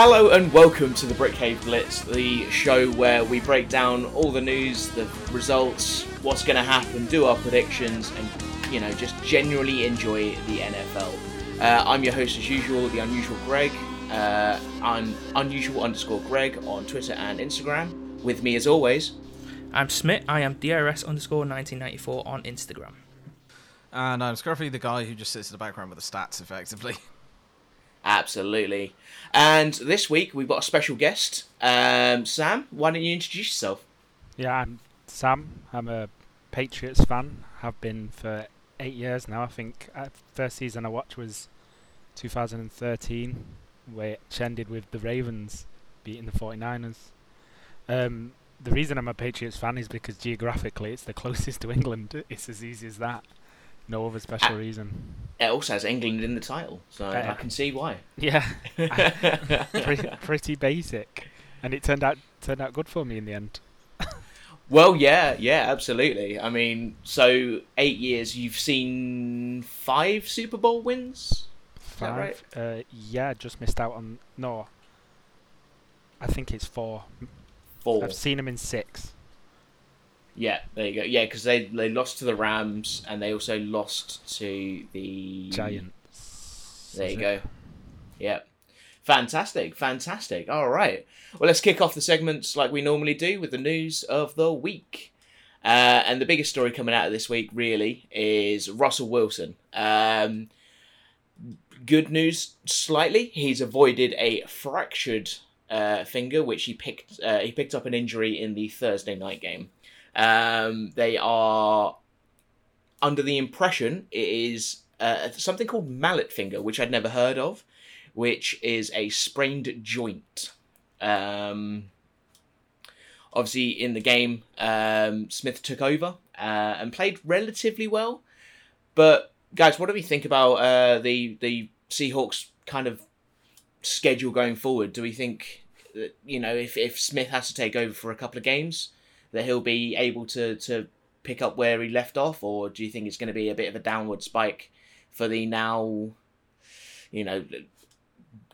Hello and welcome to the Brick Cave Blitz, the show where we break down all the news, the results, what's going to happen, do our predictions, and you know just generally enjoy the NFL. Uh, I'm your host as usual, the unusual Greg. Uh, I'm unusual underscore Greg on Twitter and Instagram. With me as always, I'm Smith. I am DRS underscore 1994 on Instagram. And I'm Scruffy, the guy who just sits in the background with the stats, effectively. Absolutely. And this week we've got a special guest. Um, Sam, why don't you introduce yourself? Yeah, I'm Sam. I'm a Patriots fan. Have been for eight years now. I think uh, first season I watched was 2013, which ended with the Ravens beating the 49ers. Um, the reason I'm a Patriots fan is because geographically it's the closest to England. It's as easy as that. No other special Uh, reason. It also has England in the title, so Uh, I can see why. Yeah, pretty, pretty basic, and it turned out turned out good for me in the end. Well, yeah, yeah, absolutely. I mean, so eight years, you've seen five Super Bowl wins. that right? Five. Uh, yeah, just missed out on no. I think it's four. Four. I've seen them in six. Yeah, there you go. Yeah, because they they lost to the Rams and they also lost to the Giants. There you it? go. Yeah. Fantastic, fantastic. All right. Well, let's kick off the segments like we normally do with the news of the week. Uh, and the biggest story coming out of this week, really, is Russell Wilson. Um, good news, slightly. He's avoided a fractured uh, finger, which he picked. Uh, he picked up an injury in the Thursday night game. Um, they are under the impression it is uh, something called mallet finger, which I'd never heard of, which is a sprained joint. Um, obviously, in the game, um, Smith took over uh, and played relatively well. But guys, what do we think about uh, the the Seahawks kind of schedule going forward? Do we think that you know if if Smith has to take over for a couple of games, that he'll be able to to pick up where he left off, or do you think it's going to be a bit of a downward spike for the now, you know,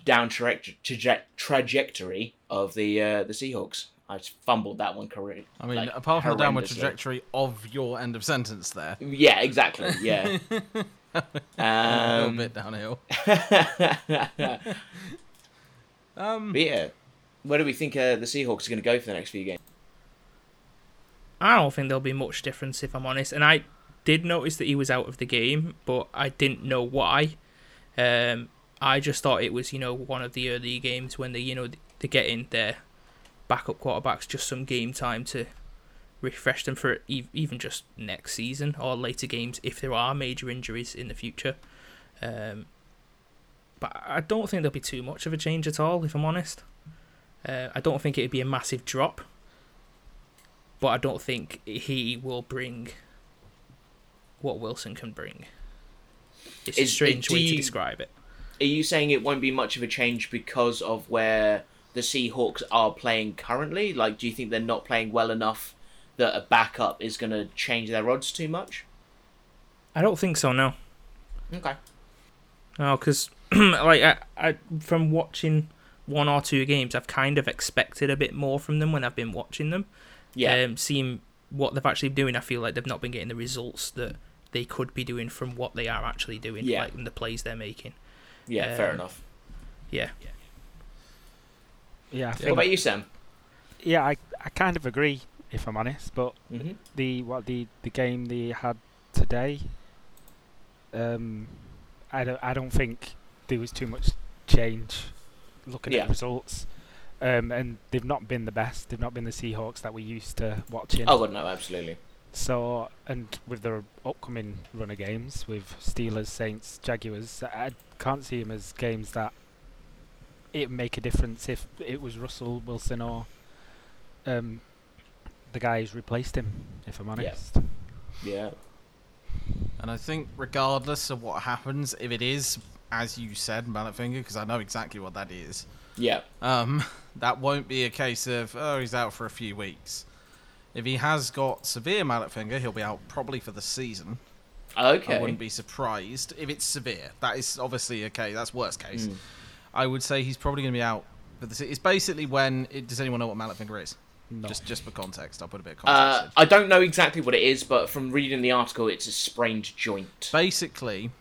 down traje- traje- trajectory of the uh, the Seahawks? I fumbled that one correct. I mean, like, apart from the downward trajectory of your end of sentence there, Yeah, exactly. Yeah. a little um, bit downhill. but Um, yeah, where do we think uh, the Seahawks are going to go for the next few games? I don't think there'll be much difference if I'm honest. And I did notice that he was out of the game, but I didn't know why. Um, I just thought it was you know one of the early games when they you know they get in their backup quarterbacks just some game time to refresh them for even just next season or later games if there are major injuries in the future. Um, but I don't think there'll be too much of a change at all, if I'm honest. Uh, I don't think it'd be a massive drop, but I don't think he will bring what Wilson can bring. It's a strange way you- to describe it. Are you saying it won't be much of a change because of where the Seahawks are playing currently? Like, do you think they're not playing well enough that a backup is going to change their odds too much? I don't think so. No, Okay. no, because like I, I, from watching one or two games, I've kind of expected a bit more from them when I've been watching them. Yeah. Um, seeing what they've actually been doing, I feel like they've not been getting the results that they could be doing from what they are actually doing, Yeah. like in the plays they're making. yeah. fair um, enough. Yeah. Yeah, I What about you, Sam? yeah, I, I kind of agree if I'm honest. But hmm the what the the game they had today, um, I don't I don't think there was too much change. Looking Yeah. at the results, um, and they've not been the best. They've not been the Seahawks that we used to watching. Oh, God, no, absolutely. So, and with the upcoming run of games with Steelers, Saints, Jaguars, I can't see them as games that it make a difference if it was Russell Wilson or um, the guy who's replaced him. If I'm honest, Yeah. and I think, regardless of what happens, if it is, as you said, mallet finger, because I know exactly what that is, Yeah. um, that won't be a case of, oh, he's out for a few weeks. If he has got severe mallet finger, he'll be out probably for the season. Okay. I wouldn't be surprised if it's severe. That is obviously okay. That's worst case. Mm. I would say he's probably going to be out season. It's basically when. It, does anyone know what mallet finger is? No. Just just for context, I'll put a bit of context. Uh. I don't know exactly what it is, but from reading the article, it's a sprained joint. basically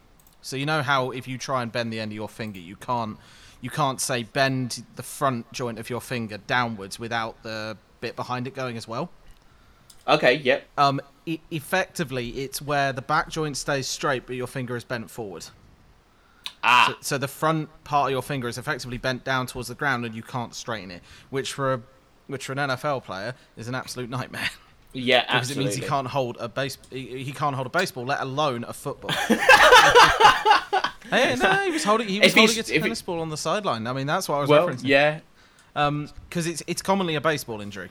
so you know how if you try and bend the end of your finger you can't you can't say bend the front joint of your finger downwards without the bit behind it going as well. Okay, yep. um e effectively it's where the back joint stays straight but your finger is bent forward. Ah, so, so the front part of your finger is effectively bent down towards the ground and you can't straighten it which for a which for an NFL player is an absolute nightmare yeah, because absolutely. it means he can't hold a base he, he can't hold a baseball let alone a football hey no he was holding he was If holding a tennis ball on the sideline i mean that's what i was Well, referencing yeah, um because it's it's commonly a baseball injury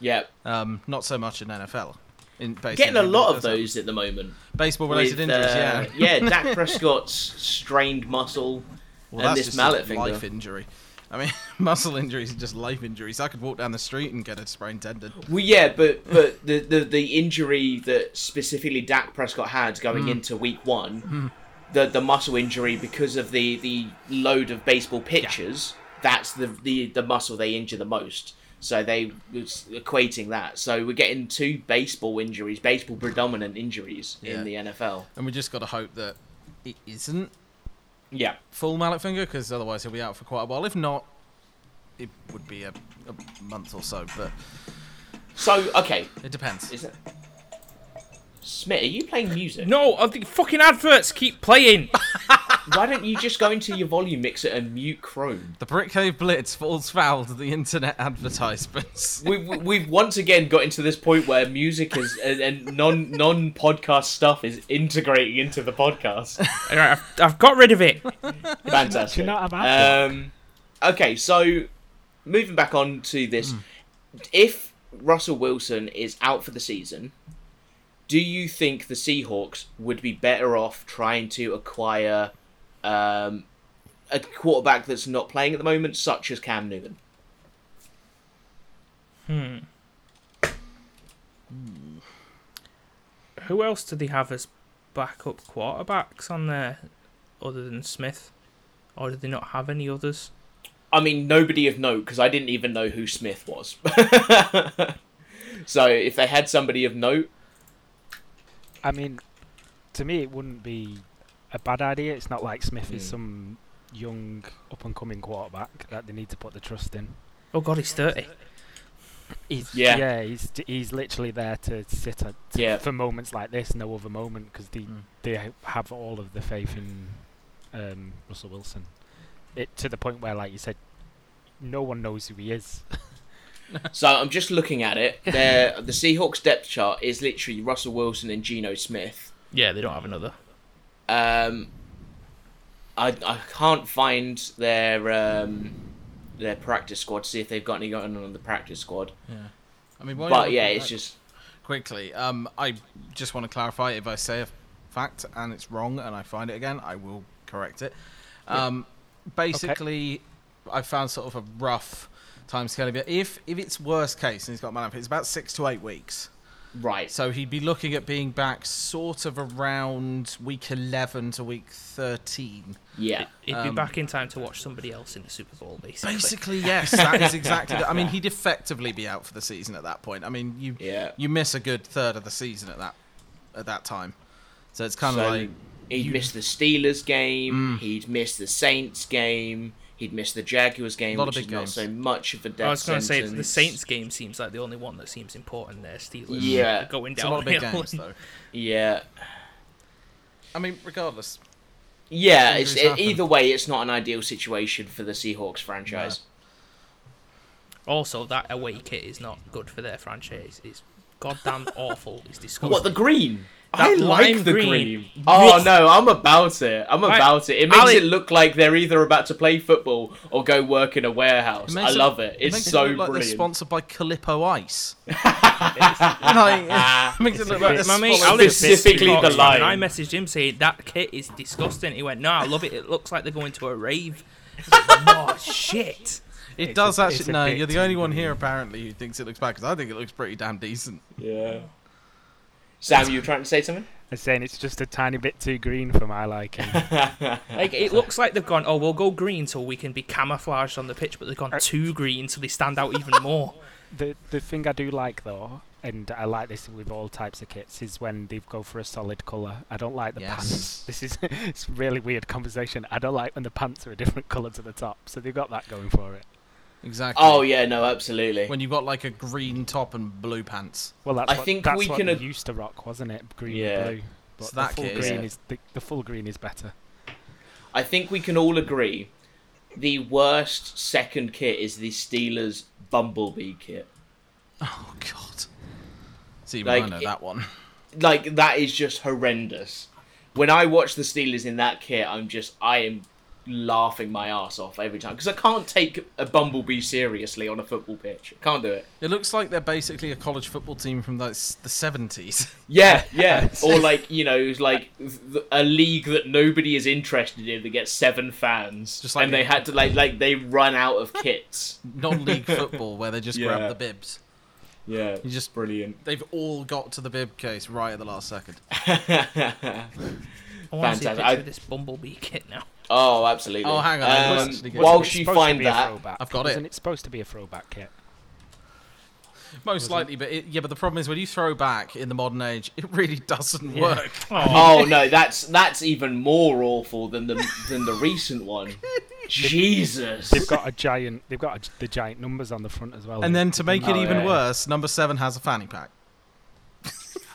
yeah. um not so much in nfl in Getting a lot of those at the moment. baseball related with, injuries uh, yeah yeah, Dak Prescott's strained muscle well, and this mallet a finger. life injury I mean, muscle injuries are just life injuries. I could walk down the street and get a sprained tendon. Well, yeah, but but the, the the injury that specifically Dak Prescott had going Hmm. into Week One, the the muscle injury because of the the load of baseball pitches. That's the, the the muscle they injure the most. So they was equating that. So we're getting two baseball injuries, baseball predominant injuries Yeah. in the NFL. And we just got to hope that it isn't Yeah. full mallet finger because otherwise he'll be out for quite a while. If not, it would be a, a month or so, but So okay, it depends. is it? Smith, are you playing music? No, uh, the fucking adverts keep playing. Why don't you just go into your volume mixer and mute Chrome? The Brickcave Blitz falls foul to the internet advertisements. we, we, we've once again got into this point where music is and, and non non podcast stuff is integrating into the podcast. All right, I've, I've got rid of it. Fantastic. Do you not have ads? Um, okay, so moving back on to this, if Russell Wilson is out for the season, do you think the Seahawks would be better off trying to acquire um, a quarterback that's not playing at the moment, such as Cam Newton? Hmm. Who else do they have as backup quarterbacks on there other than Smith? Or do they not have any others? I mean, nobody of note because I didn't even know who Smith was. so if they had somebody of note, I mean, to me, it wouldn't be a bad idea. It's not like Smith is Mm. some young, up and coming quarterback that they need to put the trust in. Oh god, he's 30. He's, Yeah. yeah, he's he's literally there to sit at, to- Yeah. for moments like this, no other moment, because they Mm. they have all of the faith in um, Russell Wilson. It to the point where, like you said, no one knows who he is. so I'm just looking at it. Their, the Seahawks depth chart is literally Russell Wilson and Geno Smith. Yeah, they don't have another. Um, I I can't find their um, their practice squad. See if they've got any going on the practice squad. Yeah. I mean, But yeah, it's just quickly. Um, I just want to clarify if I say a fact and it's wrong and I find it again, I will correct it. Um, basically, I found sort of a rough time scale of it. If if it's worst case and he's got man, it's about six to eight weeks. right. So he'd be looking at being back sort of around week eleven to week thirteen. Yeah. He'd Um, be back in time to watch somebody else in the Super Bowl, basically. Basically, yes, that is exactly. the- I mean, he'd effectively be out for the season at that point. I mean, you Yeah. you miss a good third of the season at that at that time. So it's kind of So like he'd you- miss the Steelers game. Mm. He'd miss the Saints game. He'd miss the Jaguars game, Lot of which is big not games. so much of a death I was going to say the. Saints game seems like the only one that seems important there. Steelers Yeah. going it's a lot of big games though. Yeah. I mean, regardless, Yeah, it's, Injuries happen. either way, it's not an ideal situation for the Seahawks franchise. Also, that away kit is not good for their franchise. It's goddamn awful. It's disgusting. What the green? That I like the green. green. Oh no, I'm about it. I'm Right. about it. It makes Ali- it look like they're either about to play football or go work in a warehouse. I makes love it. It's makes so it look like they're brilliant. sponsored by Calippo Ice. like, it makes it look like My they're mate sponsored- Alex Specifically the man, line. I messaged him saying that kit is disgusting. He went, "No, I love it. It looks like they're going to a rave." I like, oh shit! It It's does a- actually. No, you're the only one here apparently who thinks it looks bad because I think it looks pretty damn decent. Yeah. Sam, you were trying to say something? I'm saying it's just a tiny bit too green for my liking. Like it looks like they've gone. Oh, we'll go green so we can be camouflaged on the pitch, but they've gone Uh, too green so they stand out even more. the the thing I do like though, and I like this with all types of kits, is when they go for a solid colour. I don't like the pants. This is it's a really weird conversation. I don't like when the pants are a different colour to the top, so they've got that going for it. Exactly. oh yeah, no, absolutely. When you've got like a green top and blue pants. Well, that's I what, think that's we what can they used to rock, wasn't it? Green Yeah. and blue. But So the that full kit green is- is the, the full green is better. I think we can all agree the worst second kit is the Steelers Bumblebee kit. Oh god. See, Like, I know it- that one. Like that is just horrendous. When I watch the Steelers in that kit, I'm just I am laughing my ass off every time because I can't take a Bumblebee seriously on a football pitch. I can't do it. It looks like they're basically a college football team from the the seventies. Yeah, yeah. or like you know, it's like a league that nobody is interested in that gets seven fans, Just like and they had to like like they run out of kits. Non-league football where they just Yeah. grab the bibs. Yeah, You just brilliant. they've all got to the bib case right at the last second. I want to see a Fantastic. picture I- of this Bumblebee kit now. Oh, absolutely. Oh, hang on, I Um, must actually get- whilst Wasn't you find that. I've got it. Wasn't it supposed to be a throwback kit? Most likely, but it, yeah, but the problem is when you throw back in the modern age, it really doesn't work. Oh no, that's that's even more awful than the than the recent one. Jesus. They've got a giant. They've got a, the giant numbers on the front as well. And then to make it Oh, even yeah. worse, number seven has a fanny pack.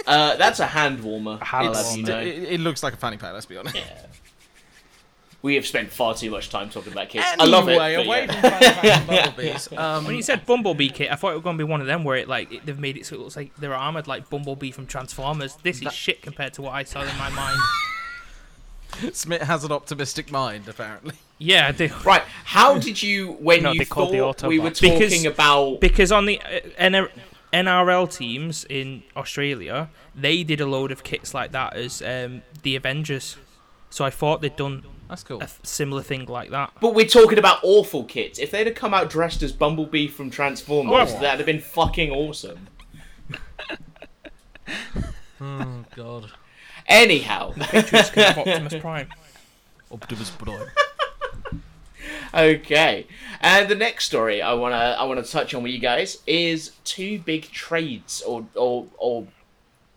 Uh, that's a hand warmer. hand I'll have It's- you know. it, it looks like a fanny pack. Let's be honest. Yeah. We have spent far too much time talking about kids. I love it. Anyway, but away yeah. from fanny and bumblebees. Um, When you said Bumblebee kit, I thought it was going to be one of them where it like it, they've made it so it looks like they're armored like Bumblebee from Transformers. This is That- shit compared to what I saw in my mind. Smith has an optimistic mind, apparently. Yeah, I do. Right, how did you when No, you they called the thought we were talking Because- about? Because on the uh, NR NRL teams in Australia, they did a load of kits like that as um, the Avengers. So I thought they'd done That's cool. a similar thing like that. But we're talking about awful kits. If they'd have come out dressed as Bumblebee from Transformers, Oh. that'd have been fucking awesome. Oh God. Anyhow, Patriots can have Optimus Prime. Optimus Prime. okay. And the next story I wanna I wanna touch on with you guys is two big trades or or or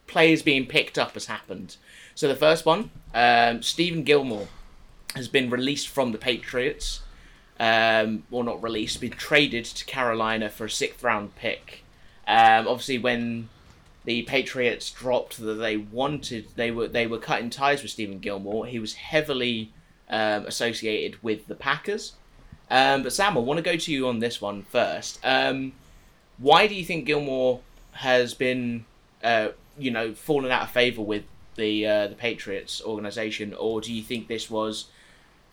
players being picked up has happened. So the first one, um, Stephon Gilmore has been released from the Patriots. Um, or not released, been traded to Carolina for a sixth round pick. Um, obviously, when the Patriots dropped that they wanted, they were they were cutting ties with Stephon Gilmore. He was heavily um, associated with the Packers. Um, but Sam, I want to go to you on this one first. Um, why do you think Gilmore has been, uh, you know, fallen out of favor with the uh, the Patriots organization, or do you think this was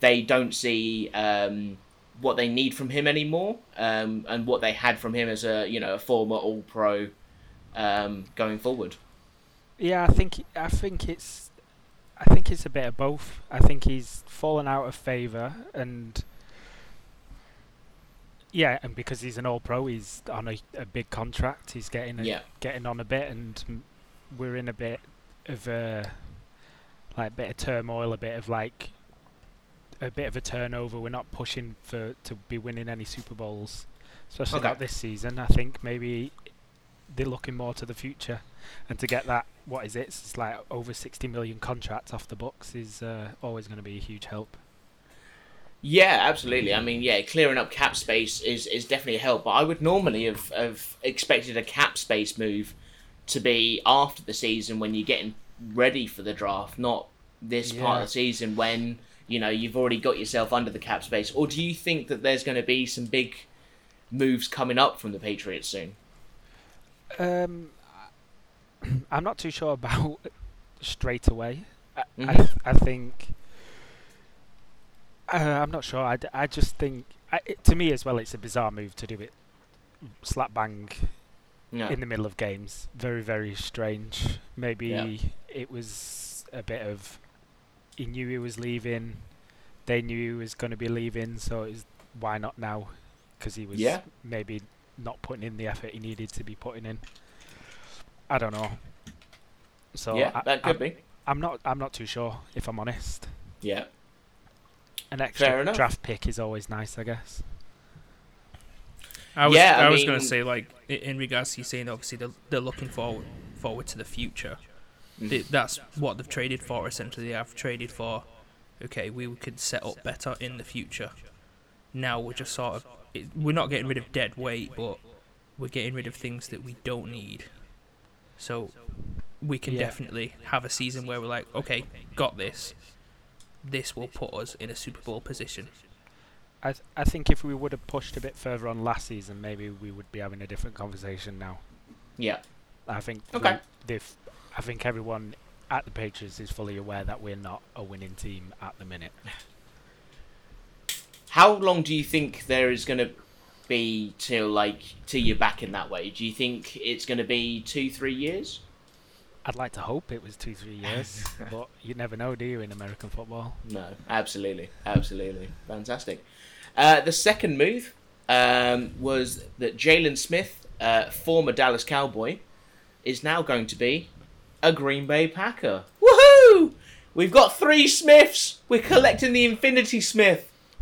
they don't see um, what they need from him anymore, um, and what they had from him as a you know a former All Pro um, going forward? Yeah, I think I think it's I think it's a bit of both. I think he's fallen out of favour and yeah, and because he's an all pro, he's on a, a big contract. He's getting a, Yeah. getting on a bit, and we're in a bit of a like bit of turmoil, a bit of like a bit of a turnover. We're not pushing for to be winning any Super Bowls, especially Okay. not this season. I think maybe they're looking more to the future, and to get that what is it? It's like over sixty million contracts off the books is uh, always going to be a huge help. Yeah, absolutely. I mean, yeah, clearing up cap space is, is definitely a help. But I would normally have, have expected a cap space move to be after the season when you're getting ready for the draft, not this part of the season when you know you've already got yourself under the cap space. Or do you think that there's going to be some big moves coming up from the Patriots soon? Um, I'm not too sure about straight away. I, I, Mhm. th- I think. Uh, I'm not sure. I, I just think. I, it, to me as well, it's a bizarre move to do it slap bang No. in the middle of games. Very, very strange. Maybe Yeah. it was a bit of. He knew he was leaving. They knew he was going to be leaving, so it was, why not now? Because he was Yeah. maybe not putting in the effort he needed to be putting in. I don't know. So yeah, I, that I'm, could be. I'm not. I'm not too sure if I'm honest. Yeah. An extra draft pick is always nice, I guess. I was, Yeah, I I, was going to say like in regards to you saying obviously they're, they're looking forward forward to the future. Mm. Th- That's what they've traded for. Essentially, they have traded for. Okay, we could set up better in the future. Now we're just sort of it, we're not getting rid of dead weight, but we're getting rid of things that we don't need. So we can Yeah. definitely have a season where we're like, okay, got this. This will put us in a Super Bowl position. I th- I think if we would have pushed a bit further on last season, maybe we would be having a different conversation now. Yeah. I think Okay. we- they've. I think everyone at the Patriots is fully aware that we're not a winning team at the minute. How long do you think there is going to be till like till you're back in that way? Do you think it's going to be two, three years? I'd like to hope it was two, three years, but you never know, do you, in American football? No, absolutely, absolutely, fantastic. Uh, the second move um, was that Jaylon Smith, uh, former Dallas Cowboy, is now going to be a Green Bay Packer. Woohoo! We've got three Smiths. We're collecting the Infinity Smith.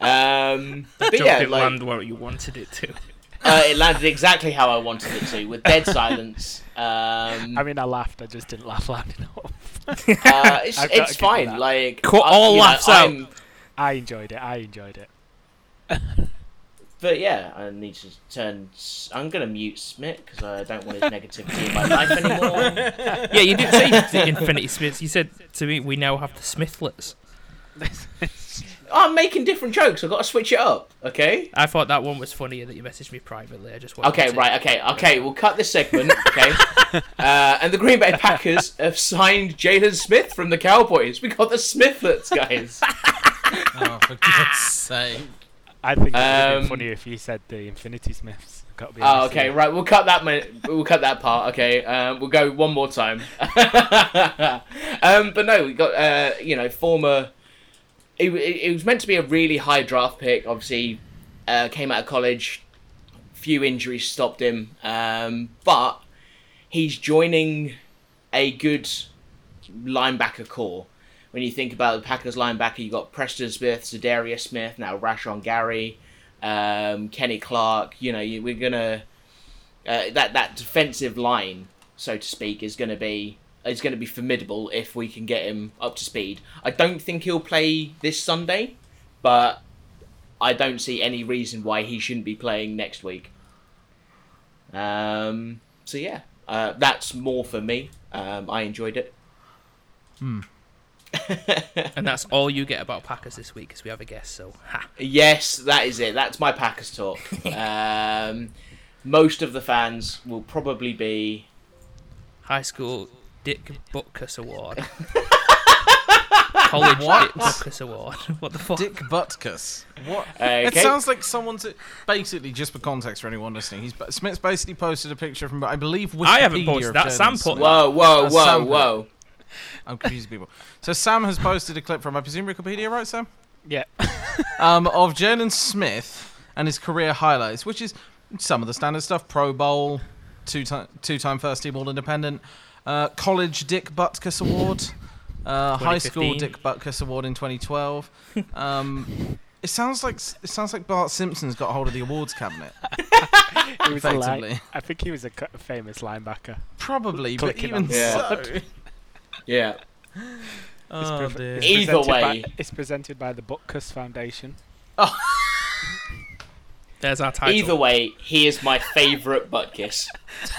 um, but Joke yeah, didn't like, land where you wanted it to. uh, it landed exactly how I wanted it to, with dead silence. Um, I mean, I laughed. I just didn't laugh loud enough. uh, it's, it's fine. that. Like Cut I- all you know, laughs out. I'm- I enjoyed it. I enjoyed it. But yeah, I need to turn. I'm gonna mute Smith because I don't want his negativity in my life anymore. Yeah, you didn't say the Infinity Smiths. You said to me, we now have the Smithlets. I'm making different jokes. I've got to switch it up. Okay. I thought that one was funnier that you messaged me privately. I just wanted Okay. to- Right. Okay. Okay. We'll cut this segment. Okay. uh, and the Green Bay Packers have signed Jaylon Smith from the Cowboys. We got the Smithlets, guys. Oh, for God's sake. I think it would have Um, been funnier if you said the Infinity Smiths. Got to be Oh, okay, right. We'll cut that. We'll cut that part. Okay, um, we'll go one more time. um, but no, we got uh, you know former. It, it, it was meant to be a really high draft pick. Obviously, uh, came out of college. Few injuries stopped him, um, but he's joining a good linebacker corps. When you think about the Packers linebacker, you got Preston Smith, Za'Darius Smith, now Rashan Gary um, Kenny Clark. You know, you, we're gonna uh, that that defensive line, so to speak, is gonna be is gonna be formidable if we can get him up to speed. I don't think he'll play this Sunday, but I don't see any reason why he shouldn't be playing next week. Um, so yeah, uh, that's more for me. Um, I enjoyed it. And that's all you get about Packers this week because we have a guest. So, ha. Yes, that is it. That's my Packers talk. um, most of the fans will probably be High school Dick Butkus Award. College What? Dick Butkus Award. What the fuck? Dick Butkus. What? Okay. It sounds like someone's basically just for context for anyone listening. He's Smith's basically posted a picture from I believe Wikipedia I haven't posted that, Jaylon Sam put Whoa, whoa, whoa, whoa. I'm confusing people. So Sam has posted a clip from I presume Wikipedia, right, Sam? Yeah. um, of Jaylon Smith and his career highlights, which is some of the standard stuff: Pro Bowl, two time two time first team All Independent, uh, College Dick Butkus Award, uh, High School Dick Butkus Award in 2012. Um, it sounds like it sounds like Bart Simpson's got hold of the awards cabinet. He was a li- Effectively. I think he was a famous linebacker. Probably, but even Yeah. so. Yeah. It's Oh, pre- dear. it's Either way. by, it's presented by the Butkus Foundation. Oh. There's our title. Either way, he is my favourite butt kiss.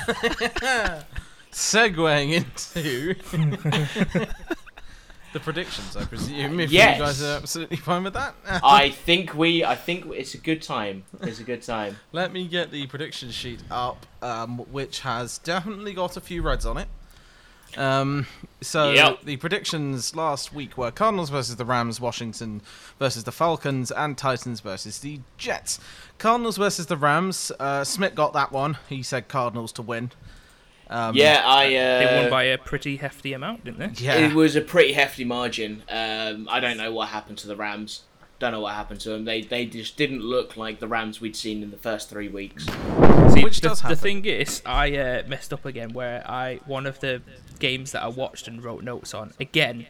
Segueing into the predictions, I presume. If Yes. you guys are absolutely fine with that. I think we. I think it's a good time. It's a good time. Let me get the prediction sheet up, um, which has definitely got a few reds on it. Um, so Yep. the predictions last week were Cardinals versus the Rams, Washington versus the Falcons, and Titans versus the Jets. Cardinals versus the Rams. Uh, Smith got that one. He said Cardinals to win. Um, yeah, I. Uh, They won by a pretty hefty amount, didn't they? yeah. It was a pretty hefty margin. Um, I don't know what happened to the Rams. Don't know what happened to them. They they just didn't look like the Rams we'd seen in the first three weeks. See, Which the, does the thing is, I uh, messed up again where I one of the games that I watched and wrote notes on again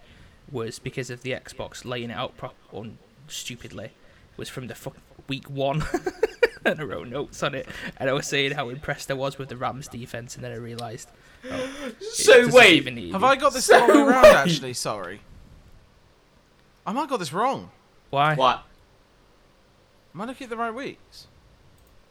was because of the Xbox laying it out prop on stupidly was from the fuck week one. and I wrote notes on it, and I was saying how impressed I was with the Rams defense, and then I realised. Oh, So doesn't wait, even need Have me. I got this So wrong around? Actually, sorry. I might have got this wrong. Why? What? Am I looking at the right weeks?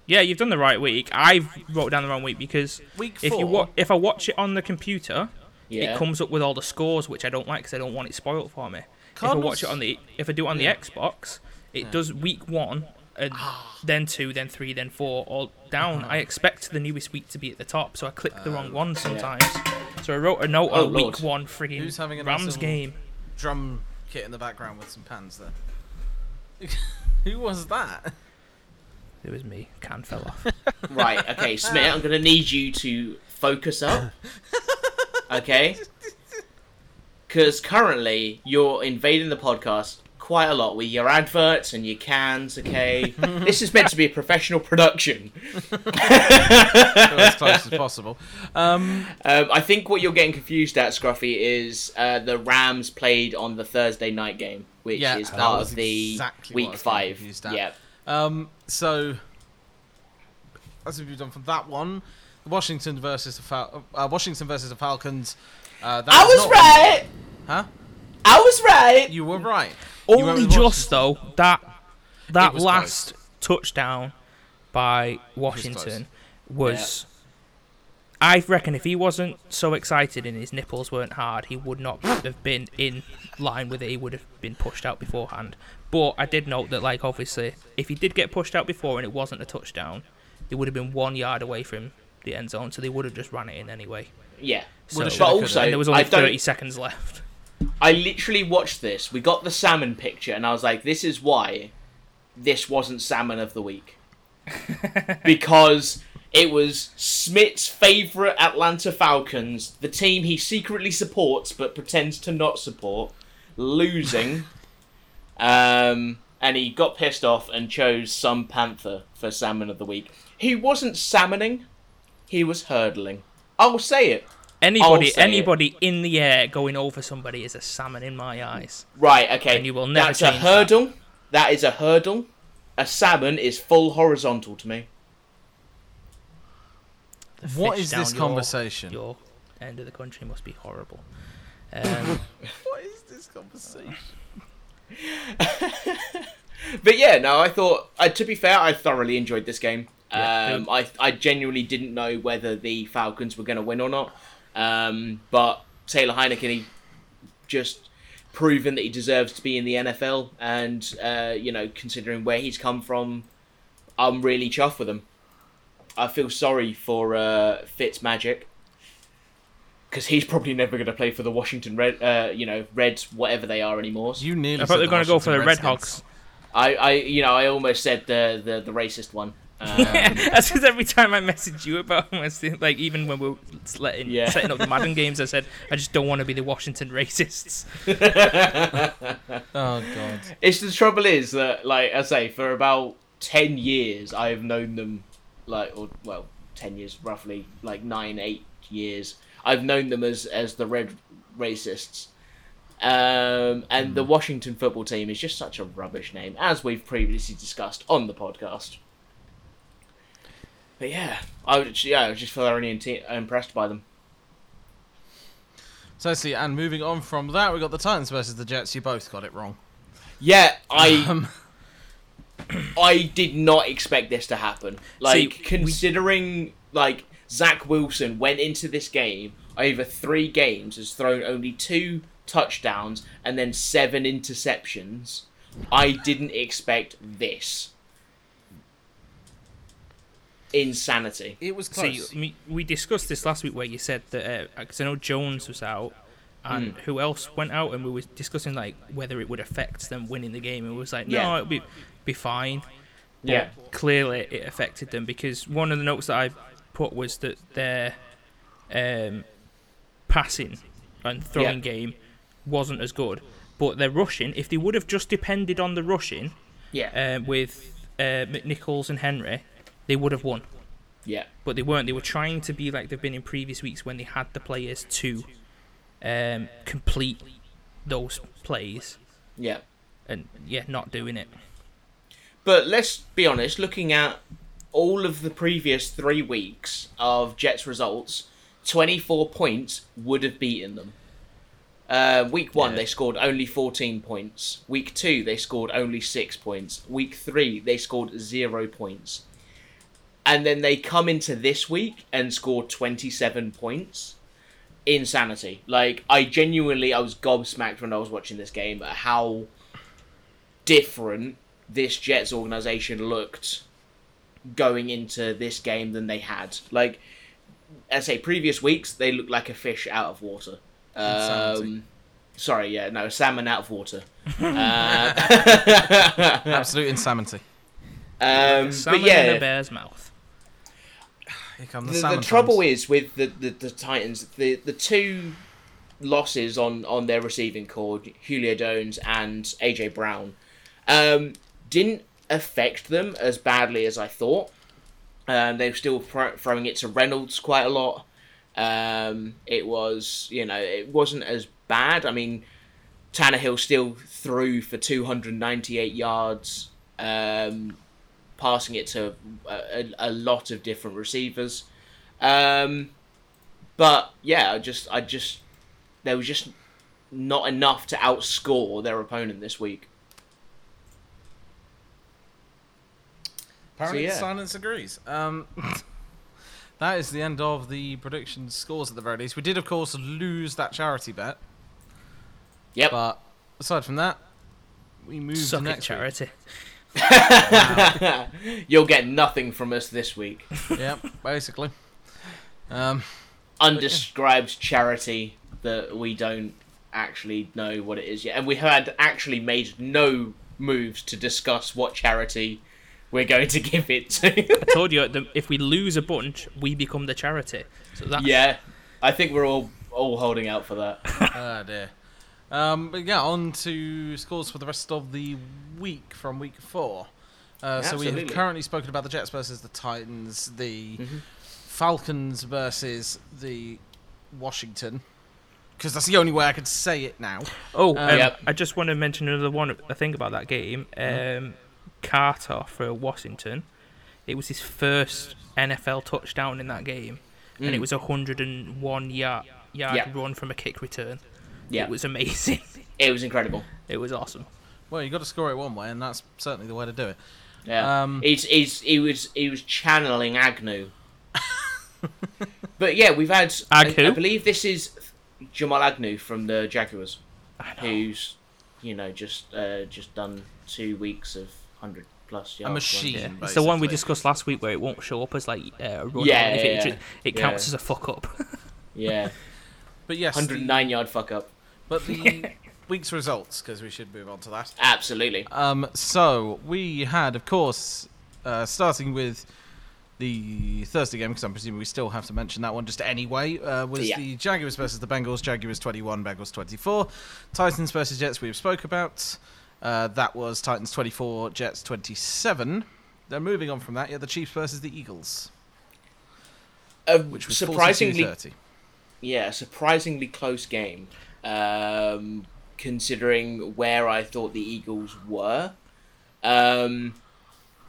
Yeah, you've done the right week. I've wrote down the wrong week because Week if you wa- if I watch it on the computer, Yeah. it comes up with all the scores, which I don't like because I don't want it spoiled for me. If I Cardinals- watch it on the if I do it on Yeah. the Xbox, it Yeah. does week one, and then two, then three, then four, all down. Uh-huh. I expect the newest week to be at the top, so I click the wrong one sometimes. So I wrote a note Oh, on Lord. week one, friggin' Who's having a Rams little- game. drum kit in the background with some pans there. Who was that? It was me. Can fell off. Right, okay, Smith, I'm gonna need you to focus up. Okay? Because currently you're invading the podcast quite a lot with your adverts and your cans, okay? this is meant to be a professional production. As close as possible. Um, Um, I think what you're getting confused at, Scruffy, is uh, the Rams played on the Thursday night game, which Yeah, is part of the exactly week five. Yeah. um, so, as we've done from that one, Washington versus the Fal- uh, Washington versus the Falcons. Uh, that I was not- right! Huh? I was right! You were right. Only with just though that that was last touchdown by Washington was. I reckon if he wasn't so excited and his nipples weren't hard, he would not have been in line with it. He would have been pushed out beforehand. But I did note that, like, obviously, if he did get pushed out before and it wasn't a touchdown, they would have been one yard away from the end zone, so they would have just ran it in anyway. Yeah. So, But also, there was only I 30 seconds left. I literally watched this. We got the salmon picture, and I was like, "This is why this wasn't salmon of the week," because it was Smith's favorite Atlanta Falcons, the team he secretly supports but pretends to not support, losing, um, and he got pissed off and chose some panther for salmon of the week. He wasn't salmoning; he was hurdling. I'll say it. Anybody, say it. anybody in the air going over somebody is a salmon in my eyes. Right, okay. And you will never That's a change hurdle. that is a hurdle. A salmon is full horizontal to me. The What fish is this your- conversation? Your end of the country must be horrible. Um, What is this conversation? But yeah, no, I thought. Uh, to be fair, I thoroughly enjoyed this game. Yeah, um, I I genuinely didn't know whether the Falcons were going to win or not. Um, but Taylor Heinicke, he just proven that he deserves to be in the NFL, and uh, you know, considering where he's come from, I'm really chuffed with him. I feel sorry for uh, Fitzmagic because he's probably never going to play for the Washington Red, uh, you know, Reds, whatever they are anymore. You nearly. I thought said they were going to go for the Washington Red Redskins. Hogs. I, I, you know, I almost said the the, the racist one. Um, That's because every time I message you about them, I was thinking- like even when we were letting, Yeah. setting up the Madden games, I said I just don't want to be the Washington racists. Oh god. It's the trouble is that, like I say, for about ten years, I have known them, like, or well, ten years roughly, like nine, eight years. I've known them as as the red racists, um, and the Washington football team is just such a rubbish name, as we've previously discussed on the podcast. But yeah, I was yeah, I just thoroughly inte- impressed by them. So see, and moving on from that, we got the Titans versus the Jets. You both got it wrong. Yeah, I Um, I did not expect this to happen. Like See, we- considering like Zach Wilson went into this game over three games has thrown only two touchdowns and then seven interceptions. I didn't expect this. Insanity. it was So close. you, we, we discussed this last week where you said that because I know Jones was out. And Hmm. who else went out? And we were discussing like whether it would affect them winning the game. It was like, no, Yeah. it'll be be fine. But Yeah. clearly it affected them because one of the notes that I put was that their um, passing and throwing Yeah. game wasn't as good. But their rushing, if they would have just depended on the rushing Yeah. uh, with uh, McNichols and Henry, they would have won. yeah. But they weren't. They were trying to be like they've been in previous weeks when they had the players to um, complete those plays Yeah. and yeah, not doing it. But let's be honest, looking at all of the previous three weeks of Jets results, 24 points would have beaten them. Uh, week one, Yeah. they scored only 14 points. Week two, they scored only six points. Week three, they scored zero points. And then they come into this week and score 27 points. Insanity. Like, I genuinely, I was gobsmacked when I was watching this game at how different this Jets organization looked going into this game than they had. Like, I say, previous weeks they looked like a fish out of water. Um, sorry, yeah, no, salmon out of water. uh, Absolute insanity. um, Salmon but in a bear's mouth. Here come the, the, the trouble is with the, the, the Titans, the the two losses on, on their receiving corps, Julio Jones and AJ Brown, um, didn't affect them as badly as I thought. Um, they were still thro- throwing it to Reynolds quite a lot. Um, it was, you know, it wasn't as bad. I mean, Tannehill still threw for 298 yards, um, passing it to a, a, a lot of different receivers. Um, but yeah, I just, I just, there was just not enough to outscore their opponent this week. Apparently, yeah. silence agrees. Um, that is the end of the prediction scores at the very least. We did, of course, lose that charity bet, Yep. but aside from that, we moved Suck to it, next charity. You'll get nothing from us this week. Yeah, basically. Um, Undescribed charity that we don't actually know what it is yet, and we had actually made no moves to discuss what charity we're going to give it to. I told you that if we lose a bunch, we become the charity. So that's yeah, I think we're all all holding out for that. oh dear. Um, but yeah, on to scores for the rest of the week from week four. Uh, so we have currently spoken about the Jets versus the Titans, the Mhm. Falcons versus the Washington, because that's the only way I could say it now. Oh, Um, um, Yep. I just want to mention another one. I think about that game. Mm-hmm. Um, Carter for Washington. It was his first NFL touchdown in that game, and it Mm. was a 101 yard yard Yeah. run from a kick return. Yeah, It was amazing. it was incredible. it was awesome. Well, you got to score it one way, and that's certainly the way to do it. Yeah, Um, he's, he's he was he was channeling Agnew. but yeah, we've had. I, Ag who? I believe this is Jamal Agnew from the Jaguars, I know. who's you know just uh, just done two weeks of hundred plus yards. A machine. Yeah. It's the one we discussed last week where it won't show up as like uh, a run. Yeah, if yeah, it, yeah. it Yeah. counts as a fuck up. Yeah, But yes, the- hundred nine yard fuck up. But the week's results, because we should move on to that. Absolutely. Um, so we had, of course, uh, starting with the Thursday game, because I'm presuming we still have to mention that one just anyway, uh, was Yeah. the Jaguars versus the Bengals. Jaguars 21, Bengals 24. Titans versus Jets we have spoke about. Uh, that was Titans 24, Jets 27. Then moving on from that, yeah, the Chiefs versus the Eagles, A which was surprisingly 42-30. yeah, surprisingly close game, um, considering where I thought the Eagles were. Um,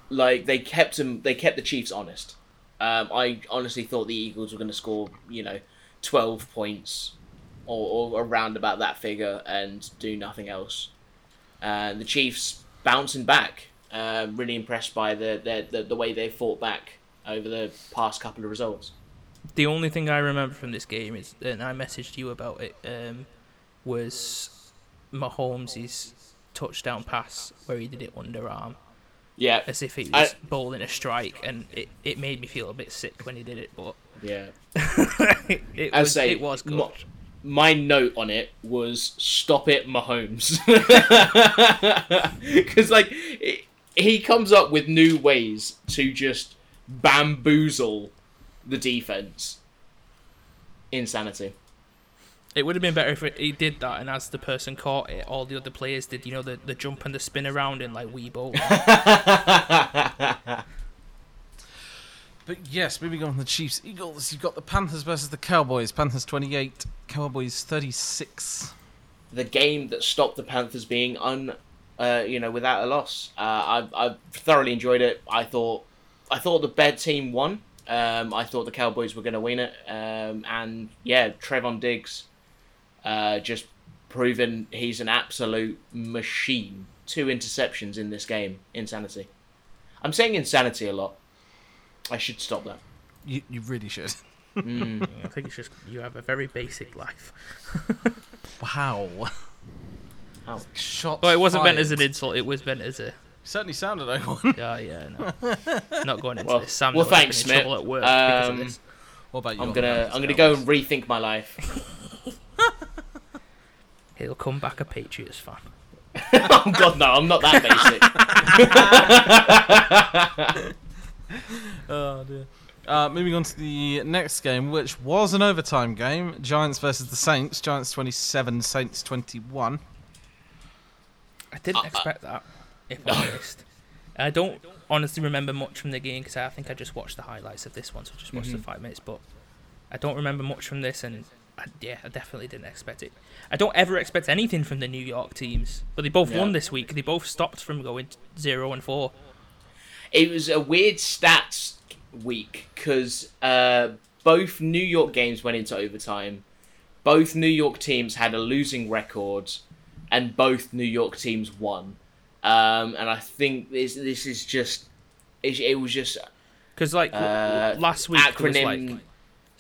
like they kept them, they kept the Chiefs honest. Um, I honestly thought the Eagles were going to score, you know, twelve points or, or around about that figure and do nothing else. And the Chiefs bouncing back. Um, really impressed by the, the the the way they fought back over the past couple of results. the only thing I remember from this game is, and I messaged you about it, um, was Mahomes' touchdown pass where he did it underarm, Yeah, as if he I- was bowling a strike, and it, it made me feel a bit sick when he did it, but yeah. it, it was say it was good. mo- my note on it was "Stop it, Mahomes," because like it, he comes up with new ways to just bamboozle the defense. Insanity. It would have been better if it, he did that, and as the person caught it, all the other players did, you know, the, the jump and the spin around in like Wii Bowl. But yes, moving on from the Chiefs Eagles, you've got the Panthers versus the Cowboys. Panthers 28, Cowboys 36. The game that stopped the Panthers being un, uh, you know, without a loss. Uh, I I thoroughly enjoyed it. I thought I thought the bad team won. Um, I thought the Cowboys were going to win it. Um, and yeah, Trevon Diggs, uh, just proven he's an absolute machine. Two interceptions in this game. Insanity. I'm saying insanity a lot. I should stop that. You, you really should. Mm. I think it's just you have a very basic life. Wow. Ow. Shot. But it wasn't meant as an insult. It was meant as a Certainly sounded like one. yeah, yeah. No. Not going into Well- this. Sam well, thanks, been in trouble Smith. at work Um. What about you? I'm gonna I'm gonna go and rethink my life. He'll come back a Patriots fan. oh God, no! I'm not that basic. Oh dear. Uh, moving on to the next game, which was an overtime game: Giants versus the Saints. Giants 27, Saints 21. I didn't Uh, expect that, if I'm honest. I don't honestly remember much from the game because I think I just watched the highlights of this one, so I just watched Mhm. the five minutes. But I don't remember much from this, and I, yeah, I definitely didn't expect it. I don't ever expect anything from the New York teams, but they both Yeah. won this week. They both stopped from going zero and four. it was a weird stats week because uh, both New York games went into overtime. Both New York teams had a losing record, and both New York teams won. Um, and I think this this is just it, it was just Because like Uh, last week, acronym. like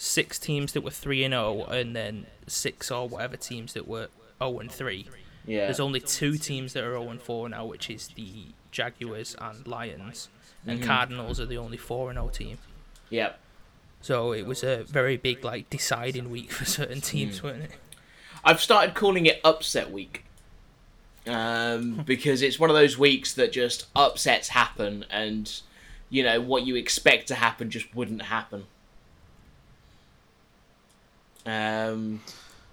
six teams that were three and zero, and then six or whatever teams that were zero and three. yeah, There's only two teams that are 0 and 4 now, which is the Jaguars and Lions, and Mhm. Cardinals are the only 4 and 0 team. Yep. So it was a very big like deciding week for certain teams, Mm. weren't it? I've started calling it upset week. Um, because it's one of those weeks that just upsets happen and you know what you expect to happen just wouldn't happen. Um,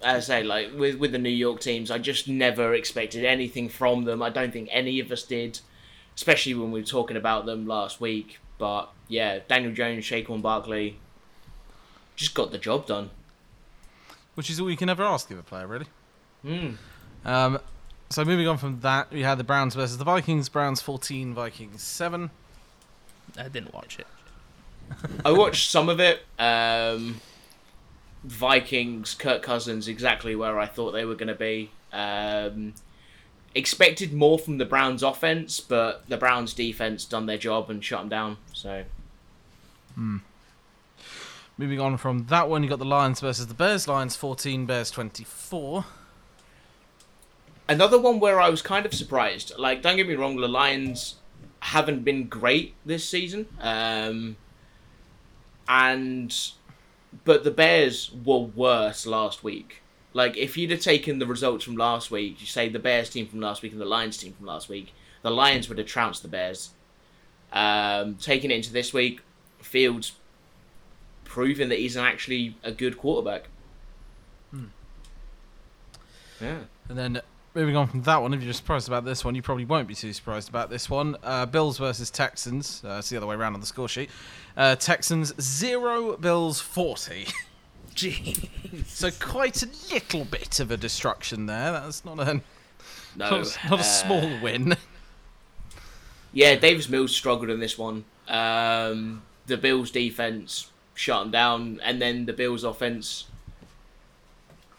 as I say, like with with the New York teams, I just never expected anything from them. I don't think any of us did, especially when we were talking about them last week. But yeah, Daniel Jones, Saquon Barkley, just got the job done. which is all you can ever ask of a player, really. Mm. Um, so moving on from that, we had the Browns versus the Vikings. Browns 14, Vikings 7. I didn't watch it. I watched some of it. Um, Vikings, Kirk Cousins, exactly where I thought they were going to be. Um, expected more from the Browns offense, but the Browns defense done their job and shut them down. So Moving on from that one, you got the Lions versus the Bears. Lions 14, Bears 24. another one where I was kind of surprised. Like, don't get me wrong, the Lions haven't been great this season. Um, and but the Bears were worse last week. Like, if you'd have taken the results from last week, you say the Bears team from last week and the Lions team from last week, the Lions would have trounced the Bears. Um, taking it into this week, Fields proving that he's actually a good quarterback. Yeah. And then moving on from that one, if you're surprised about this one, you probably won't be too surprised about this one. Uh, Bills versus Texans. Uh, it's the other way around on the score sheet. Uh, Texans 0, Bills 40. Gee. so quite a little bit of a destruction there. That's not a, No, not, a- not a uh, small win. Yeah, Davis Mills struggled in this one. Um, the Bills' defense shut him down, and then the Bills' offense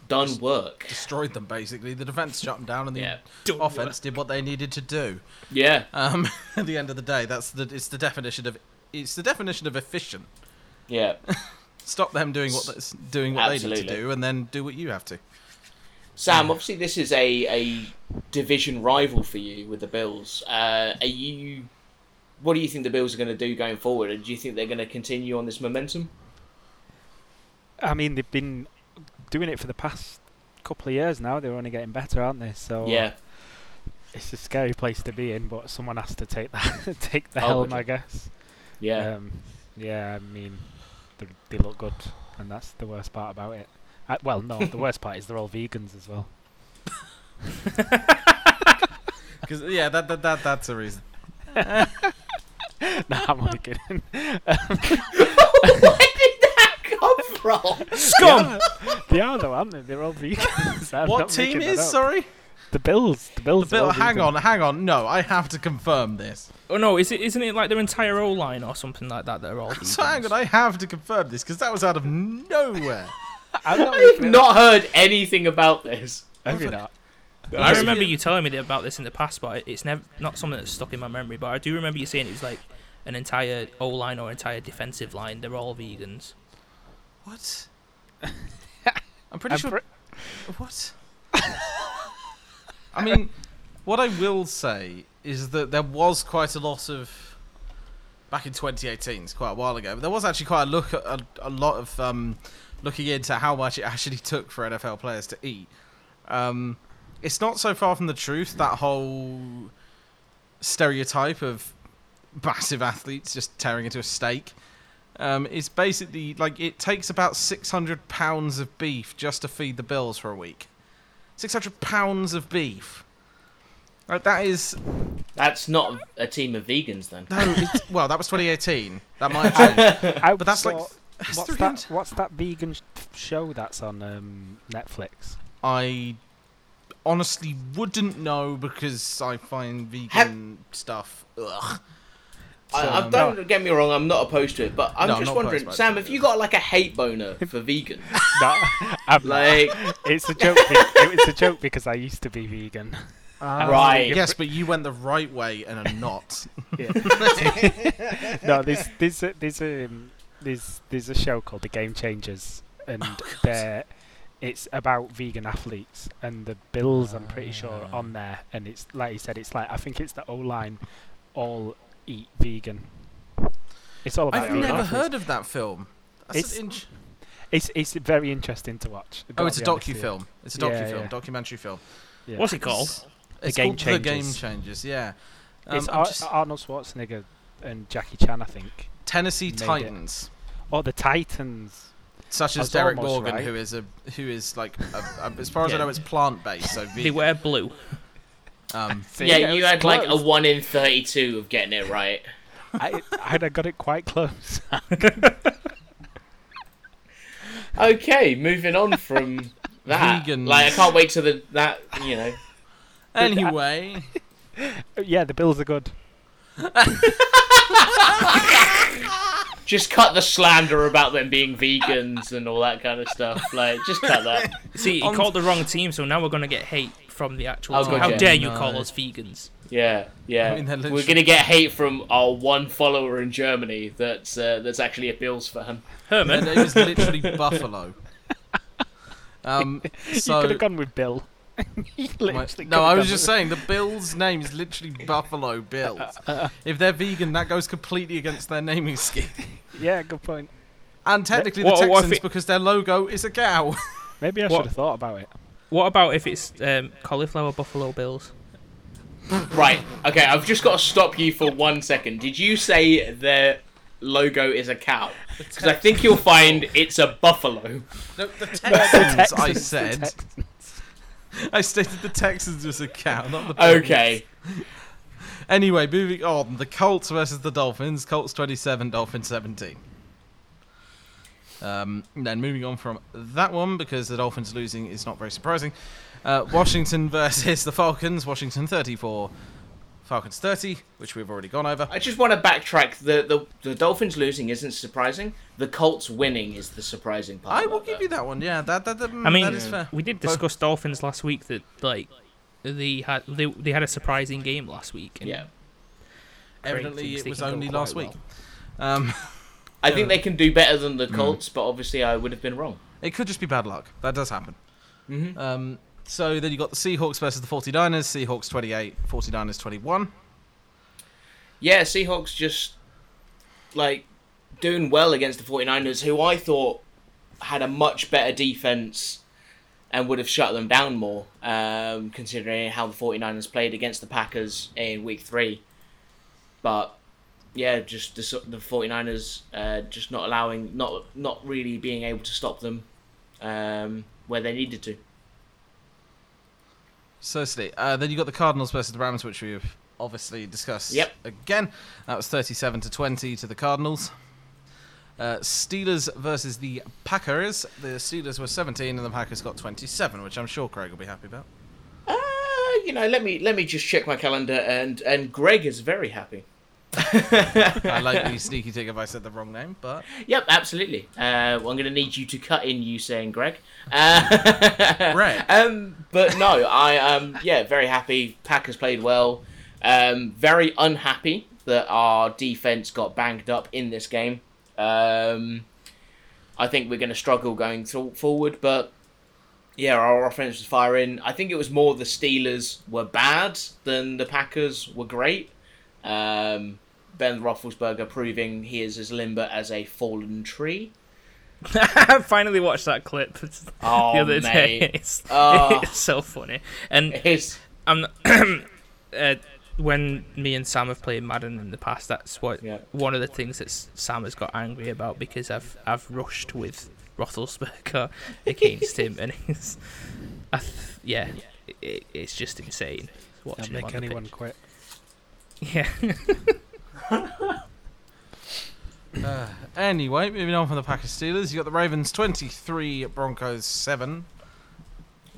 done work. Destroyed them, basically. The defense shut them down, and the Yeah. offense did what they needed to do. Yeah, Um, at the end of the day, that's the it's the definition of it's the definition of efficient. yeah. Stop them doing what that's doing what they need to do, and then do what you have to. Sam, obviously, this is a, a division rival for you with the Bills. Uh, are you? What do you think the Bills are going to do going forward? And do you think they're going to continue on this momentum? I mean, they've been doing it for the past couple of years now. They're only getting better, aren't they? So Yeah, it's a scary place to be in, but someone has to take that, take the Oh, helm. I guess. yeah. Um, yeah, I mean, they, they look good, and that's the worst part about it. Uh, well, no, the worst part is they're all vegans as well. Because yeah, that, that that that's a reason. nah, I'm only kidding. Where did that come from? Scum! They are though, aren't they? They're all vegans. I'm what not team making that is? up. Sorry. The Bills. The Bills. are Bill, hang vegan. on, hang on. No, I have to confirm this. Oh no, is it? Isn't it like their entire O line or something like that? They're all. So hang on, vegans? I have to confirm this because that was out of nowhere. I'm not I've making it up. not heard anything about this. Have you not? I remember you telling me about this in the past, but it's never not something that's stuck in my memory. But I do remember you saying it was like an entire O line or entire defensive line. They're all vegans. What? I'm pretty I'm sure. pre- What? I mean, what I will say is that there was quite a lot of back in 2018, it's quite a while ago. But there was actually quite a look a, a lot of um, looking into how much it actually took for NFL players to eat. Um, it's not so far from the truth that whole stereotype of massive athletes just tearing into a steak. Um, it's basically like it takes about 600 pounds of beef just to feed the bills for a week. 600 pounds of beef. Like that is That's not a team of vegans then. no. Well, that was 2018. That might have changed. But that's like thought- that's what's that? What's that vegan show that's on um, Netflix? I honestly wouldn't know because I find vegan stuff. Ugh. I, So, I um, don't get me wrong. I'm not opposed to it, but I'm No, I'm just wondering. Sam, have you got like a hate boner for vegans? No, I'm like, it's a joke. be- it was a joke because I used to be vegan. Ah, Right. Yes, but you went the right way and are not. no, there's there's a, there's a um, there's there's a show called The Game Changers, and they're it's about vegan athletes and the Bills. I'm pretty sure on there, and it's like you said, it's like I think it's the O line all eat vegan. It's all about I've never athletes. heard of that film. That's It's- an int- It's it's very interesting to watch. Oh, it's a docu film. It's a Yeah, docu film, yeah. documentary film. Yeah. What's it called? It's Game called The Game Changers. Changers. Yeah. Um, It's Ar- just- Arnold Schwarzenegger and Jackie Chan, I think. Tennessee made it. Titans. Oh, the Titans. Such as Derrick almost Morgan, right. who is a who is like, a, a, as far as I know, it's plant based. So They wear blue. Um, yeah, you was had like a one in thirty-two of getting it right. I, I'd got it quite close. Okay, moving on from that. Vegans. Like, I can't wait to the that you know. anyway, yeah, the Bills are good. Just cut the slander about them being vegans and all that kind of stuff. Like, just cut that. See, he On- called the wrong team, so now we're gonna get hate from the actual Oh, team. good, How yeah. dare you No. call us vegans? Yeah, yeah. I mean, they're We're gonna get hate from our one follower in Germany that's uh, that's actually a Bills fan. their Herman, name is literally Buffalo. Um, You could have gone with Bill. My- no, I was just saying the Bills' name is literally Buffalo Bills. If they're vegan, that goes completely against their naming scheme. Yeah, good point. And technically, What- the what if Texans it- because their logo is a cow. Maybe I What? should have thought about it. What about if it's um, cauliflower Buffalo Bills? Right. Okay, I've just got to stop you for one second. Did you say their logo is a cow? Because I think you'll find it's a buffalo. No, the Texans, I Texans, the said. Texans. I stated the Texans was a cow, not the Bills. Okay. Anyway, moving on. The Colts versus the Dolphins. Colts 27, Dolphins 17. Um, then moving on from that one, because the Dolphins losing is not very surprising. Uh, Washington versus the Falcons. Washington 34, Falcons 30, which we've already gone over. I just want to backtrack. The, the the Dolphins losing isn't surprising. The Colts winning is the surprising part. I will give that. you that one. Yeah, that that, that, I mean, that is fair. we did Both- discuss Dolphins last week that like they had they, they had a surprising game last week. and Yeah. Evidently, it was only quite last week. Um, I think they can do better than the Mm. Colts, but obviously I would have been wrong. it could just be bad luck. That does happen. Mm-hmm. Um, so then you got the Seahawks versus the 49ers. Seahawks 28, 49ers 21. Yeah, Seahawks just like doing well against the 49ers, who I thought had a much better defense and would have shut them down more, um, considering how the 49ers played against the Packers in week three. But yeah, just the, the 49ers uh, just not allowing, not not really being able to stop them um, where they needed to. Certainly. Uh, then you got the Cardinals versus the Rams, which we've obviously discussed Yep. again. That was 37 to 20 to the Cardinals. Uh, Steelers versus the Packers. The Steelers were 17 and the Packers got 27, which I'm sure Craig will be happy about. Uh, you know, let me let me just check my calendar, and and Greg is very happy. I like the sneaky tick if I said the wrong name, but Yep, absolutely. Uh, well, I'm going to need you to cut in you saying Greg. Uh, Right. Um, but no, I am yeah very happy. Packers played well. Um, very unhappy that our defense got banged up in this game. Um, I think we're going to struggle going th- forward, but yeah, our offense was firing. I think it was more the Steelers were bad than the Packers were great. Um, ben Roethlisberger proving he is as limber as a fallen tree. I finally watched that clip Oh, the other day. It's, Oh. it's so funny. And His I'm not, uh, when me and Sam have played Madden in the past, that's what Yeah. one of the things that Sam has got angry about because I've I've rushed with Roethlisberger against him, and it's I th- yeah, it, it's just insane Don't watching him make on the anyone pitch. quit. Yeah, uh, anyway, moving on from the Packers Steelers, you got the Ravens 23, Broncos 7.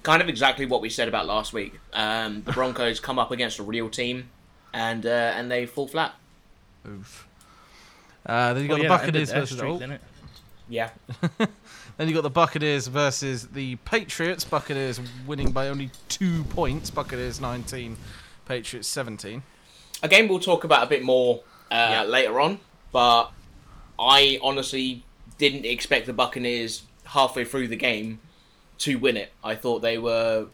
kind of exactly what we said about last week. Um, the Broncos come up against a real team, and uh, and they fall flat. Oof. Uh, then you got the yeah, that Buccaneers versus streak, oh. Yeah, Then you got the Buccaneers versus the Patriots. Buccaneers winning by only two points. Buccaneers 19, Patriots 17. a game we'll talk about a bit more uh, Yeah. later on. But I honestly didn't expect the Buccaneers halfway through the game to win it. I thought they were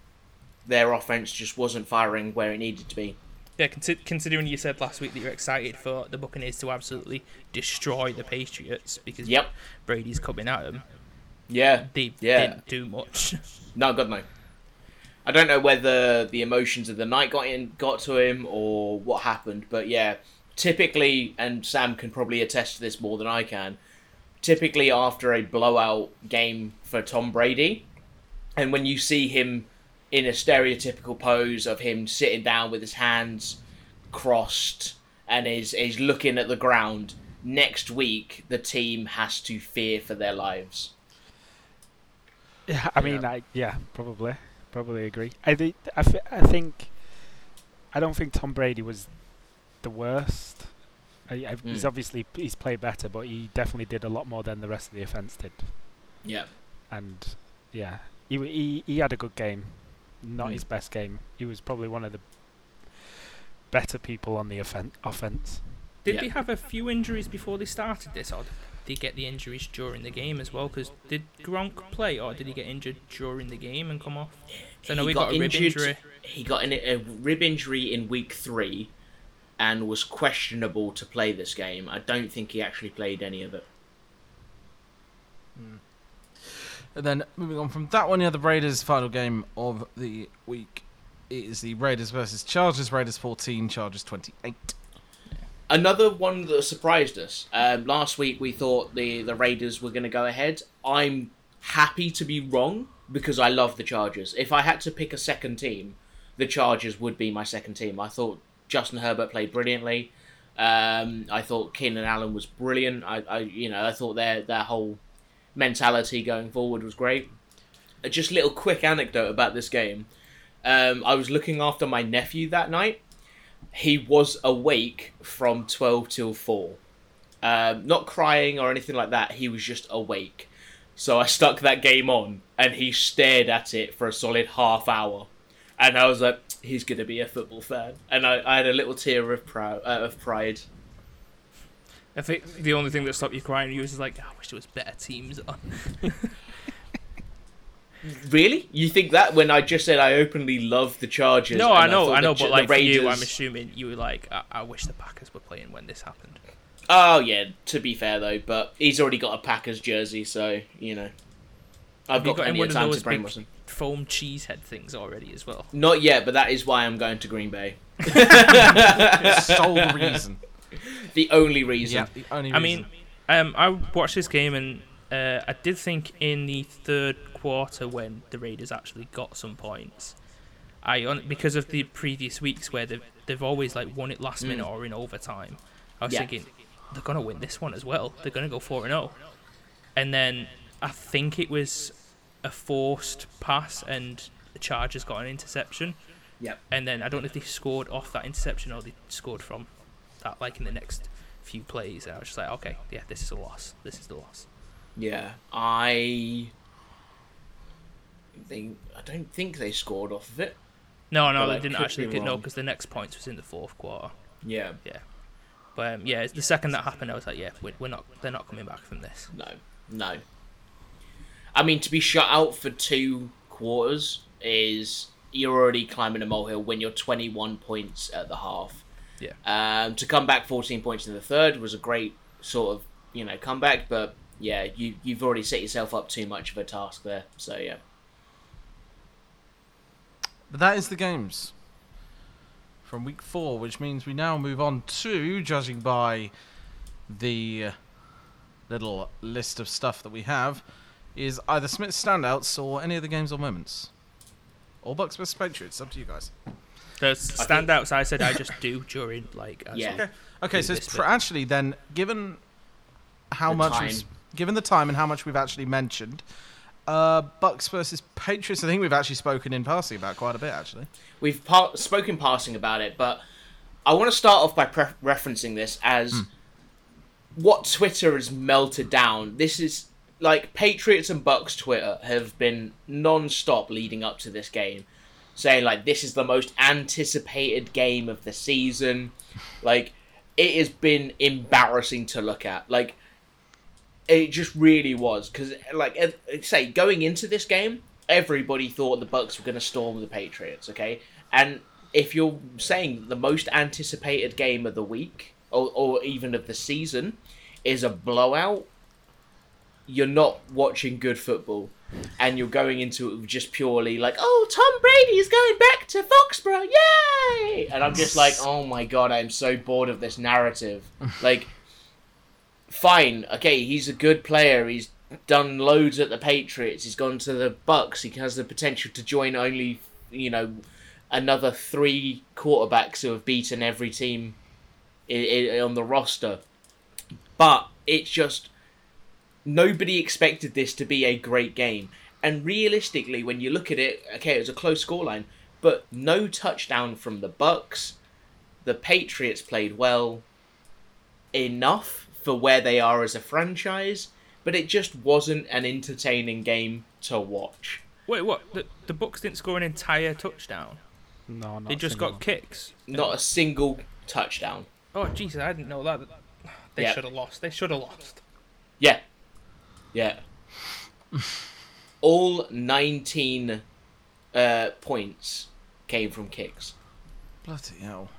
their offense just wasn't firing where it needed to be. Yeah, considering you said last week that you're excited for the Buccaneers to absolutely destroy the Patriots because Yep. Brady's coming at them, Yeah, they Yeah. didn't do much. No, God no. I don't know whether the emotions of the night got in got to him or what happened, but yeah, typically, and Sam can probably attest to this more than I can. Typically, after a blowout game for Tom Brady, and when you see him in a stereotypical pose of him sitting down with his hands crossed and is is looking at the ground, next week the team has to fear for their lives. Yeah, I mean, I yeah, probably, probably agree. I think, I, th- I think, I don't think Tom Brady was the worst. I, I, He's Mm. obviously he's played better, but he definitely did a lot more than the rest of the offense did. Yeah. And yeah, he he he had a good game, not Mm. his best game. He was probably one of the better people on the offen- offense. Did Yeah. they have a few injuries before they started this, or did they get the injuries during the game as well? Because did Gronk play, or did he get injured during the game and come off? So I know he, got, a rib injury. He got an, a rib injury in week three, and was questionable to play this game. I don't think he actually played any of it. And then moving on from that one, the Raiders' final game of the week. is the Raiders versus Chargers. Raiders 14, Chargers 28. Another one that surprised us. Um, last week we thought the the Raiders were going to go ahead. I'm happy to be wrong because I love the Chargers. If I had to pick a second team, the Chargers would be my second team. I thought Justin Herbert played brilliantly. Um, I thought Keenan Allen was brilliant. I, I you know I thought their their whole mentality going forward was great. Uh, Just little quick anecdote about this game. Um, I was looking after my nephew that night. He was awake from twelve till four, um, not crying or anything like that. He was just awake. So I stuck that game on, and he stared at it for a solid half hour, and I was like, "He's gonna be a football fan," and I, I had a little tear of proud uh, of pride. I think the only thing that stopped you crying you was like, I wish there was better teams on. Really? You think that when I just said I openly love the Chargers? No, I know, thought I know, the but like for you, I'm assuming you were like, I, I wish the Packers were playing when this happened. Oh yeah. To be fair though, but he's already got a Packers jersey, so you know. I've Have got, got plenty of time to those big- brainwash him. Foam cheesehead things already as well. Not yet, but that is why I'm going to Green Bay. Sole reason. The only reason. Yeah, the only reason. I mean, um, I watched this game and uh, I did think in the third quarter when the Raiders actually got some points, I on because of the previous weeks where they've they've always like won it last Mm. minute or in overtime. I was Yeah. thinking, they're gonna win this one as well. They're gonna go four and zero, and then I think it was a forced pass and the Chargers got an interception. Yep. And then I don't know if they scored off that interception or they scored from that like in the next few plays. And I was just like, okay, yeah, this is a loss. This is the loss. Yeah, I think I don't think they scored off of it. No, no, they didn't actually. be Get, no, because the next points was in the fourth quarter. Yeah. Yeah, But um, yeah, the second that happened, I was like, yeah, we're, we're not. They're not coming back from this. no, no. I mean, to be shut out for two quarters is you're already climbing a molehill when you're 21 points at the half. Yeah. Um, to come back 14 points in the third was a great sort of you know comeback, but yeah, you you've already set yourself up too much of a task there. So yeah. But that is the games from week four, which means we now move on to, judging by the little list of stuff that we have, is either Smith's standouts or any of the games or moments. Or Bucks vs Patriots. Up to you guys. The standouts I said I just do during like. as Yeah. Okay. Okay, so it's pr- actually then, given how The much we've, given the time and how much we've actually mentioned, uh, Bucks versus Patriots. I think we've actually spoken in passing about quite a bit actually. We've par- spoken passing about it, but I want to start off by pre- referencing this as what Twitter has melted down. This is like Patriots and Bucks Twitter have been non-stop leading up to this game, saying like this is the most anticipated game of the season. Like it has been embarrassing to look at. Like it just really was because like say going into this game everybody thought the bucks were going to storm the patriots okay and if you're saying the most anticipated game of the week or, or even of the season is a blowout you're not watching good football and you're going into it just purely like oh tom brady is going back to foxborough yay and i'm just like oh my god i'm so bored of this narrative like fine, okay, he's a good player. He's done loads at the Patriots. He's gone to the Bucks. He has the potential to join only, you know, another three quarterbacks who have beaten every team i i on the roster. But it's just nobody expected this to be a great game. And realistically, when you look at it, okay, it was a close scoreline, but no touchdown from the Bucks. The Patriots played well enough for where they are as a franchise, but it just wasn't an entertaining game to watch. Wait, what? The the Bucks didn't score an entire touchdown. No, not They just single. got kicks. Not a single touchdown. Oh Jesus, I didn't know that. They Yeah. should have lost. They should have lost. Yeah. Yeah. All 19 uh, points came from kicks. Bloody hell.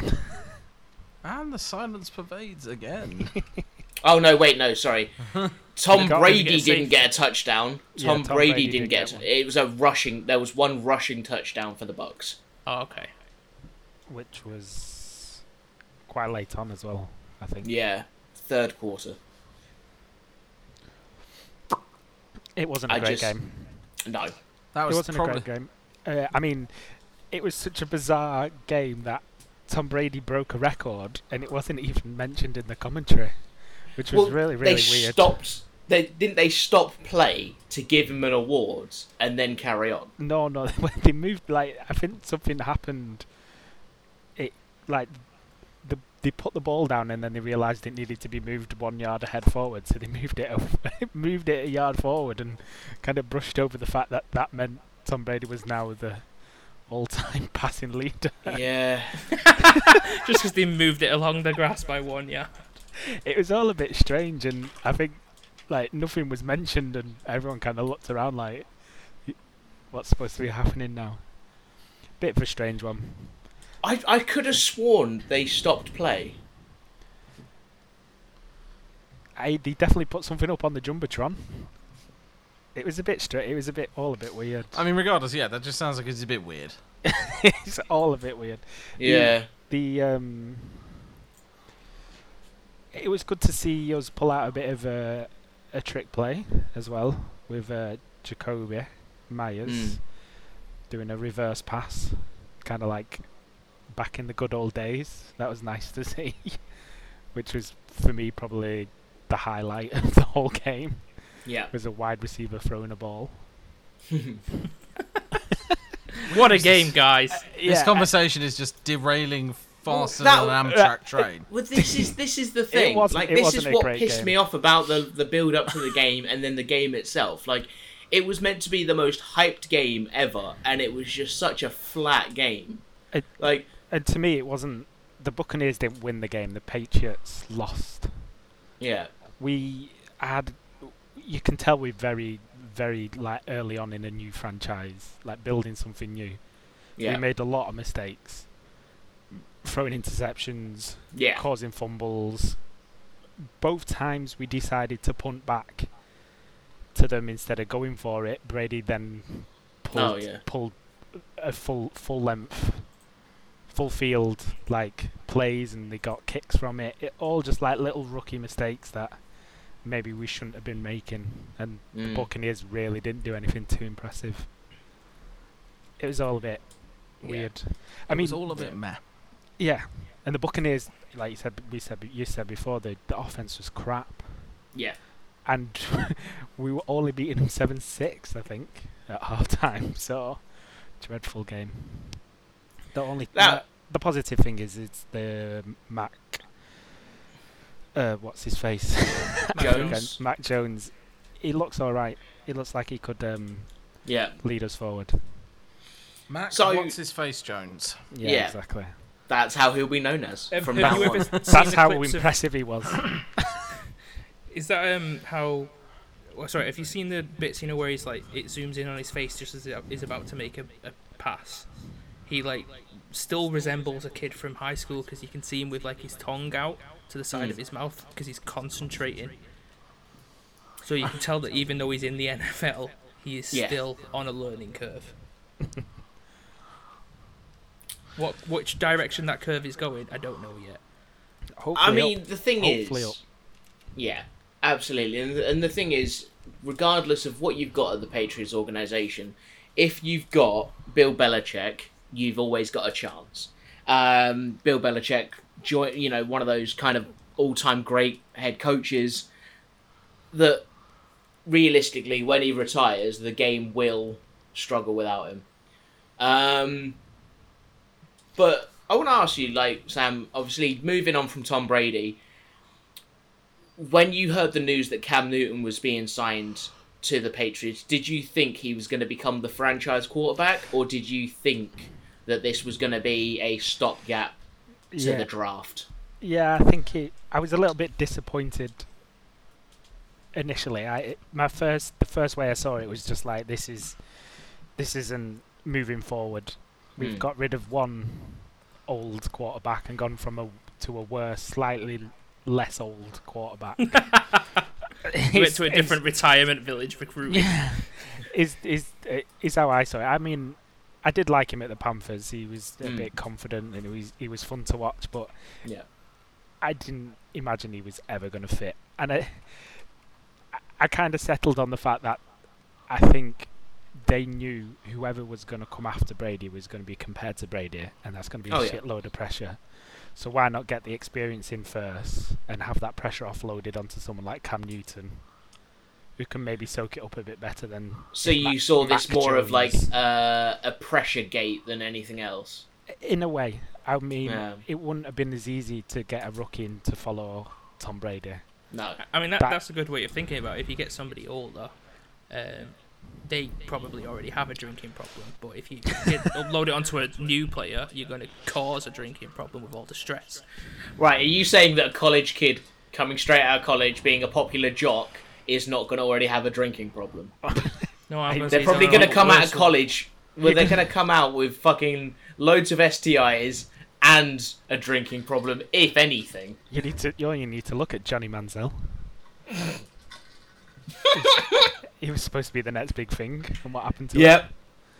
and the silence pervades again. Oh no! Wait, no, sorry. Tom Brady get didn't get a touchdown. Yeah, Tom, Tom Brady, Brady didn't didn't get. get a, it was a rushing. There was one rushing touchdown for the Bucks. Oh, okay. which was quite late on as well. I think Yeah, third quarter. It wasn't a I great just- game. No. That It was wasn't probably a great game. Uh, I mean, it was such a bizarre game that Tom Brady broke a record, and it wasn't even mentioned in the commentary, which was Well, really really they weird. stopped. They didn't. They stop play to give him an award and then carry on. No, no, when they moved, like I think something happened. It like the they put the ball down and then they realised it needed to be moved one yard ahead forward, so they moved it over, moved it a yard forward and kind of brushed over the fact that that meant Tom Brady was now the all-time passing leader. yeah. Just because they moved it along the grass by one yard. it was all a bit strange, and I think like nothing was mentioned, and everyone kind of looked around like, what's supposed to be happening now? Bit of a strange one. I I could have sworn they stopped play. I they definitely put something up on the jumbotron. It was a bit straight. It was a bit all a bit weird. I mean, regardless, yeah, that just sounds like it's a bit weird. it's all a bit weird. Yeah. The um, it was good to see us pull out a bit of a a trick play as well with uh, Jakobi Meyers Mm. doing a reverse pass, kind of like back in the good old days. That was nice to see, which was for me probably the highlight of the whole game. Yeah. Was a wide receiver throwing a ball. What a game, guys! Uh, this conversation is just derailing faster Well, than an that- Amtrak uh, train. Well, this is this is the thing. wasn't- like it this wasn't is a what pissed game. me off about the the build up to the game and then the game itself. Like it was meant to be the most hyped game ever, and it was just such a flat game. It- like And to me, it wasn't. The Buccaneers didn't win the game. The Patriots lost. yeah, We had. You can tell we're very, very like early on in a new franchise, like building something new. yeah, We made a lot of mistakes, throwing interceptions, yeah. causing fumbles. Both times we decided to punt back to them instead of going for it. Brady then oh, pulled Oh, yeah. pulled a full full length, full field like plays, and they got kicks from it. It all just like little rookie mistakes that maybe we shouldn't have been making, and the Mm. Buccaneers really didn't do anything too impressive. It was all a bit Yeah. weird. I I mean, was all a bit meh. yeah, and the Buccaneers, like you said, we said you said before, the the offense was crap, Yeah. and we were only beating them seven six, I think, at half time. So dreadful game. The only Now- the positive thing is it's the Mac. Uh, what's his face? Jones. Mac Jones. He looks all right. He looks like he could um, Yeah, lead us forward. Mac, So- what's his face, Jones? Yeah, Yeah. exactly. that's how he'll be known as Have- from have now on. That's how clips of- impressive he was. Is that um how? Well, sorry, have you seen the bits you know where he's like it zooms in on his face just as he's about to make a, a pass? He like still resembles a kid from high school because you can see him with like his tongue out to the side Mm. of his mouth because he's concentrating. So you can tell that even though he's in the NFL, he is Yeah. still on a learning curve. what which direction that curve is going, I don't know yet. Hopefully I up. mean, the thing Hopefully is, up. yeah, absolutely, and the, and the thing is, regardless of what you've got at the Patriots organization, if you've got Bill Belichick, you've always got a chance. Um, Bill Belichick, join, you know, one of those kind of all-time great head coaches that realistically, when he retires, the game will struggle without him. Um, but I want to ask you, like Sam, obviously moving on from Tom Brady, when you heard the news that Cam Newton was being signed to the Patriots, did you think he was going to become the franchise quarterback, or did you think that this was going to be a stopgap to yeah, the draft? yeah, I think it. I was a little bit disappointed initially. I it, my first the first way I saw it was just like this is this isn't moving forward. We've Hmm. got rid of one old quarterback and gone from a to a worse, slightly less old quarterback. He went to a different retirement village recruiting. Yeah, is is is how I saw it. I mean, I did like him at the Panthers. He was a Mm. bit confident and he was he was fun to watch, but Yeah. I didn't imagine he was ever going to fit. And I I- kind of settled on the fact that I think they knew whoever was going to come after Brady was going to be compared to Brady, and that's going to be a Oh, yeah. shitload of pressure. So why not get the experience in first and have that pressure offloaded onto someone like Cam Newton, who can maybe soak it up a bit better than So you Mac- saw this Mac more of like uh, a pressure gate than anything else. in a way. I mean, Yeah. it wouldn't have been as easy to get a rookie in to follow Tom Brady. No. I mean, that, That- that's a good way of thinking about it. If you get somebody older, um, they probably already have a drinking problem. But if you get, upload it onto a new player, you're going to cause a drinking problem with all the stress. Right, are you saying that a college kid coming straight out of college, being a popular jock, is not going to already have a drinking problem? No, I'm gonna They're probably going to come out of college. Well, they're going to come out with fucking loads of STIs and a drinking problem, if anything. You need to, you only need to look at Johnny Manziel. he was supposed to be the next big thing, and what happened to him? Yep.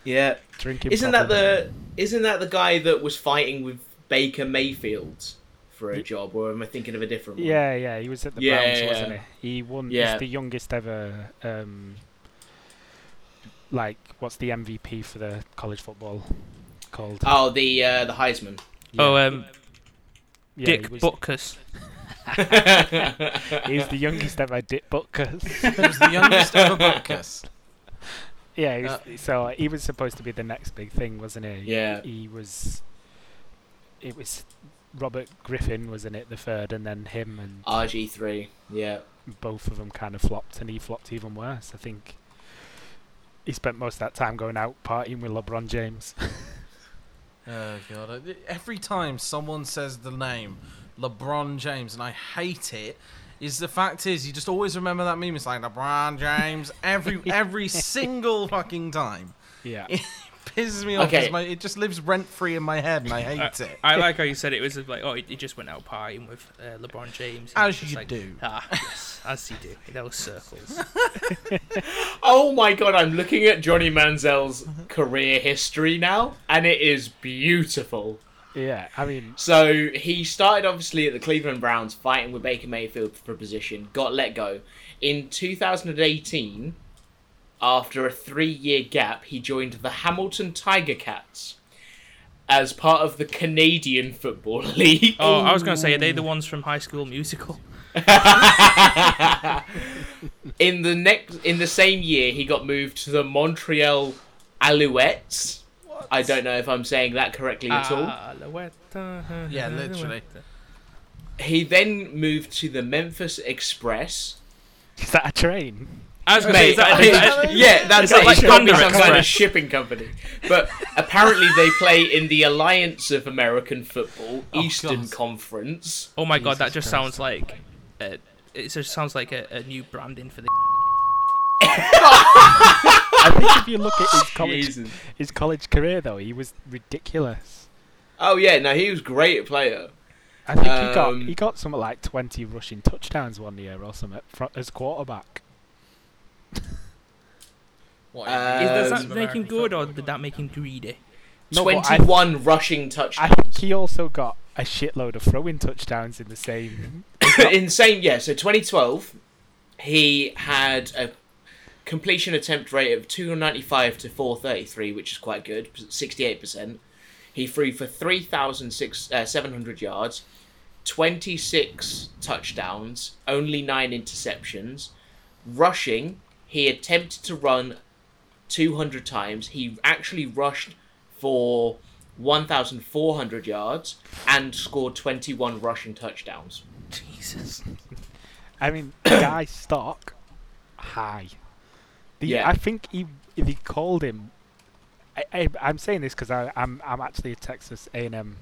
Yeah. Drinking. Isn't that the isn't that the guy that was fighting with Baker Mayfield for a Ye- job, or am I thinking of a different one? Yeah, yeah, he was at the Yeah, Browns, yeah, wasn't he? He won. Yeah. He's the youngest ever. Um, like, what's the MVP for the college football called? Oh, the uh, the Heisman. Oh, um, yeah, Dick he was, Butkus. he was the youngest ever Dick Butkus. He was the youngest ever Butkus. yeah, he was, Uh, so he was supposed to be the next big thing, wasn't he? Yeah. He was. It was Robert Griffin, was in it? The third, and then him and RG3. Yeah. both of them kind of flopped, and he flopped even worse. I think he spent most of that time going out partying with LeBron James. Oh god! Every time someone says the name LeBron James, and I hate it, is the fact is you just always remember that meme. It's like LeBron James every every single fucking time. yeah, Pisses me off. Okay. 'cause my, it just lives rent free in my head, and I hate it. I like how you said it was like, oh, he he just went out partying with uh, LeBron James. As was just you like, do. Ah, yes, as you do. in Those circles. Oh my god, I'm looking at Johnny Manziel's career history now, and it is beautiful. yeah. I mean, So he started obviously at the Cleveland Browns fighting with Baker Mayfield for position, got let go. In 2018, after a three year gap, he joined the Hamilton Tiger Cats as part of the Canadian Football League. Oh, I was going to say, are they the ones from High School Musical? in the next in the same year, he got moved to the Montreal Alouettes. I don't know if I'm saying that correctly at all. Alouette, uh, Yeah, literally. He then moved to the Memphis Express. is that a train? I was going to say, Mate, is that, is that, yeah, that's is that it. like It's got to be Panda some kind of shipping company. But apparently, they play in the Alliance of American Football Oh, Eastern God. Conference. oh my god, that Jesus just Christ. sounds like. Uh, it just sounds like a, a new branding for the. I think if you look at his college, Jesus. his college career, though, he was ridiculous. Oh yeah, no, he was great player. I think he got Um, he got something like twenty rushing touchdowns one year or something as quarterback. What, Uh, Is, that making good or did that make him greedy? No, but I- Twenty-one rushing I touchdowns. think he also got a shitload of throwing touchdowns in the same. Insane, yeah. So 2012, he had a completion attempt rate of 295 to 433, which is quite good, 68%. He threw for 3,700 yards, 26 touchdowns, only 9 interceptions. Rushing, he attempted to run 200 times. He actually rushed for 1,400 yards and scored 21 rushing touchdowns. Jesus. I mean, the guy's stock high. The, Yeah. I think he if he called him. I, I, I'm saying this because I'm I'm actually a Texas A&M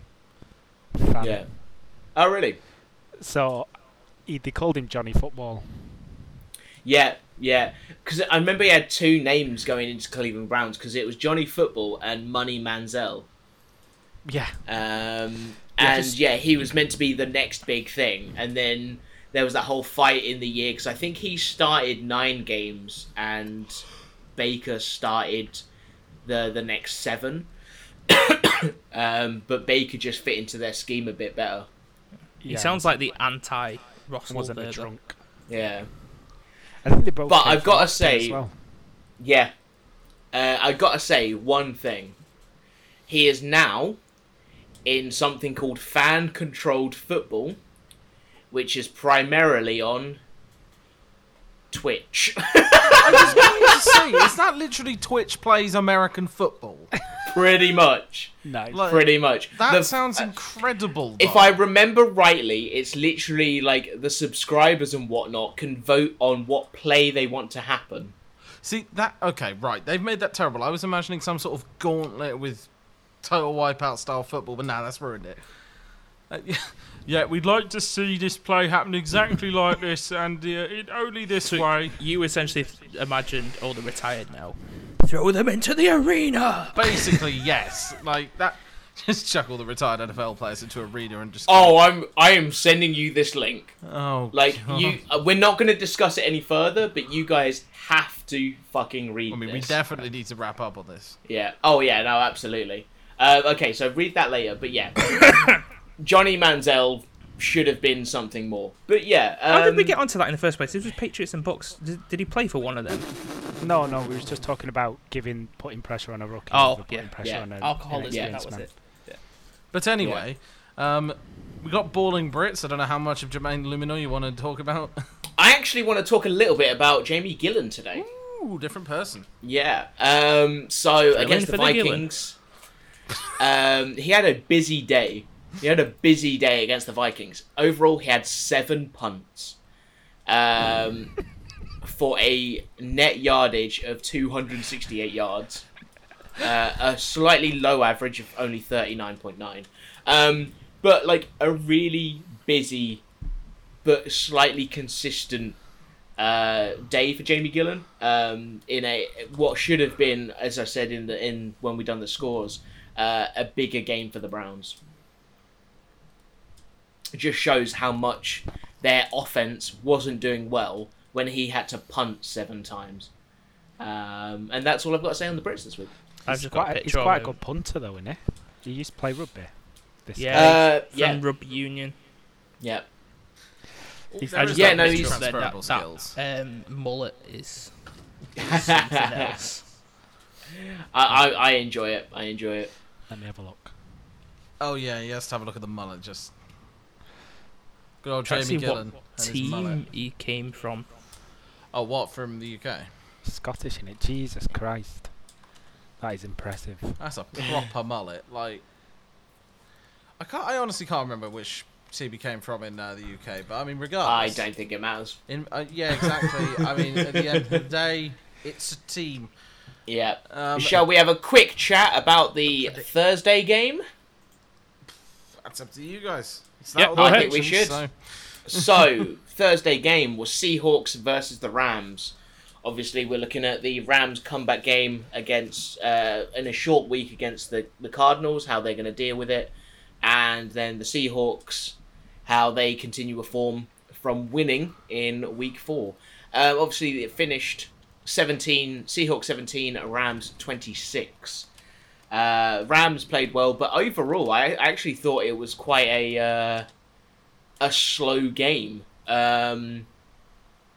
fan. Yeah. Oh, really? So he, they called him Johnny Football. Yeah, yeah. Because I remember he had two names going into Cleveland Browns because it was Johnny Football and Money Manziel. Yeah. Um, Yeah, and just- yeah, he was meant to be the next big thing. And then there was that whole fight in the year because I think he started nine games and Baker started the the next seven. um, but Baker just fit into their scheme a bit better. He yeah, sounds like the anti Russell wasn't a drunk. Yeah. I think they both. But I've gotta say- well. Yeah. Uh, I gotta say one thing. He is now in something called fan controlled football, which is primarily on Twitch. I was going to say, is that literally Twitch plays American football? Pretty much. No, Like, Pretty much. that The- sounds uh, incredible. If. I remember rightly, it's literally like the subscribers and whatnot can vote on what play they want to happen. See that? Okay, right. They've made that terrible. I was imagining some sort of gauntlet with total wipeout style football, but now that's ruined it. Uh, yeah, yeah, we'd like to see this play happen exactly like this, and uh, it only this So way. you essentially imagined all the retired now. Throw them into the arena. Basically, yes. Like that. Just chuck all the retired NFL players into a arena and just. Oh, I'm I am sending you this link. oh, Like God. you, uh, we're not going to discuss it any further, but you guys have to fucking read. I mean, we definitely need to wrap up on this. Yeah. Oh yeah. No, absolutely. Uh, okay, so read that later. But yeah, Johnny Manziel should have been something more. But yeah. Um, How did we get onto that in the first place? This was Patriots and Bucks. Did, did he play for one of them? no, no. We was just talking about giving putting pressure on a rookie. Oh, putting yeah, pressure yeah. on a, Alcoholism. yeah, that was man. it. But anyway, um, we got balling Brits. I don't know how much of Jermaine Eluemunor you want to talk about. I actually want to talk a little bit about Jamie Gillan today. Ooh, different person. Yeah. Um, so against the, for the Vikings, um, he had a busy day. He had a busy day against the Vikings. Overall, he had seven punts um, for a net yardage of 268 yards. Uh, a slightly low average of only 39.9. Um, but like a really busy but slightly consistent uh, day for Jamie Gillan um, in a what should have been, as I said in the in when we done the scores, uh, a bigger game for the Browns. It just shows how much their offense wasn't doing well when he had to punt seven times. Um, and that's all I've got to say on the Brits this week. I've He's just got a quite, he's quite a good punter, though, isn't he? He used to play rugby. This Yeah. Uh, from yeah. Rugby Union. Yeah. He's- I just- yeah, that no, mixed he's- That- that- transferable that, skills. um, mullet is something else. I, I, I enjoy it. I enjoy it. Let me have a look. Oh yeah, he has to have a look at the mullet. Just good old Trying to Jamie see Gillan what and his mullet. team he came from. Oh, what from the UK? Scottish in it. Jesus Christ. That is impressive. That's a proper mullet. Like, I can't. I honestly can't remember which team he came from in uh, the UK. But I mean, regardless, I don't think it matters. In, uh, yeah, exactly. I mean, at the end of the day, it's a team. Yeah. Um, Shall we have a quick chat about the Thursday game? That's up to you guys. It's Yep, all go the ahead. I think we should. so- So Thursday game was Seahawks versus the Rams. Obviously, we're looking at the Rams comeback game against uh, in a short week against the the Cardinals, how they're going to deal with it, and then the Seahawks, how they continue a form from winning in week four. Uh, obviously, it finished seventeen Seahawks seventeen, Rams twenty six. Uh, Rams played well, but overall, I actually thought it was quite a uh, a slow game. Um,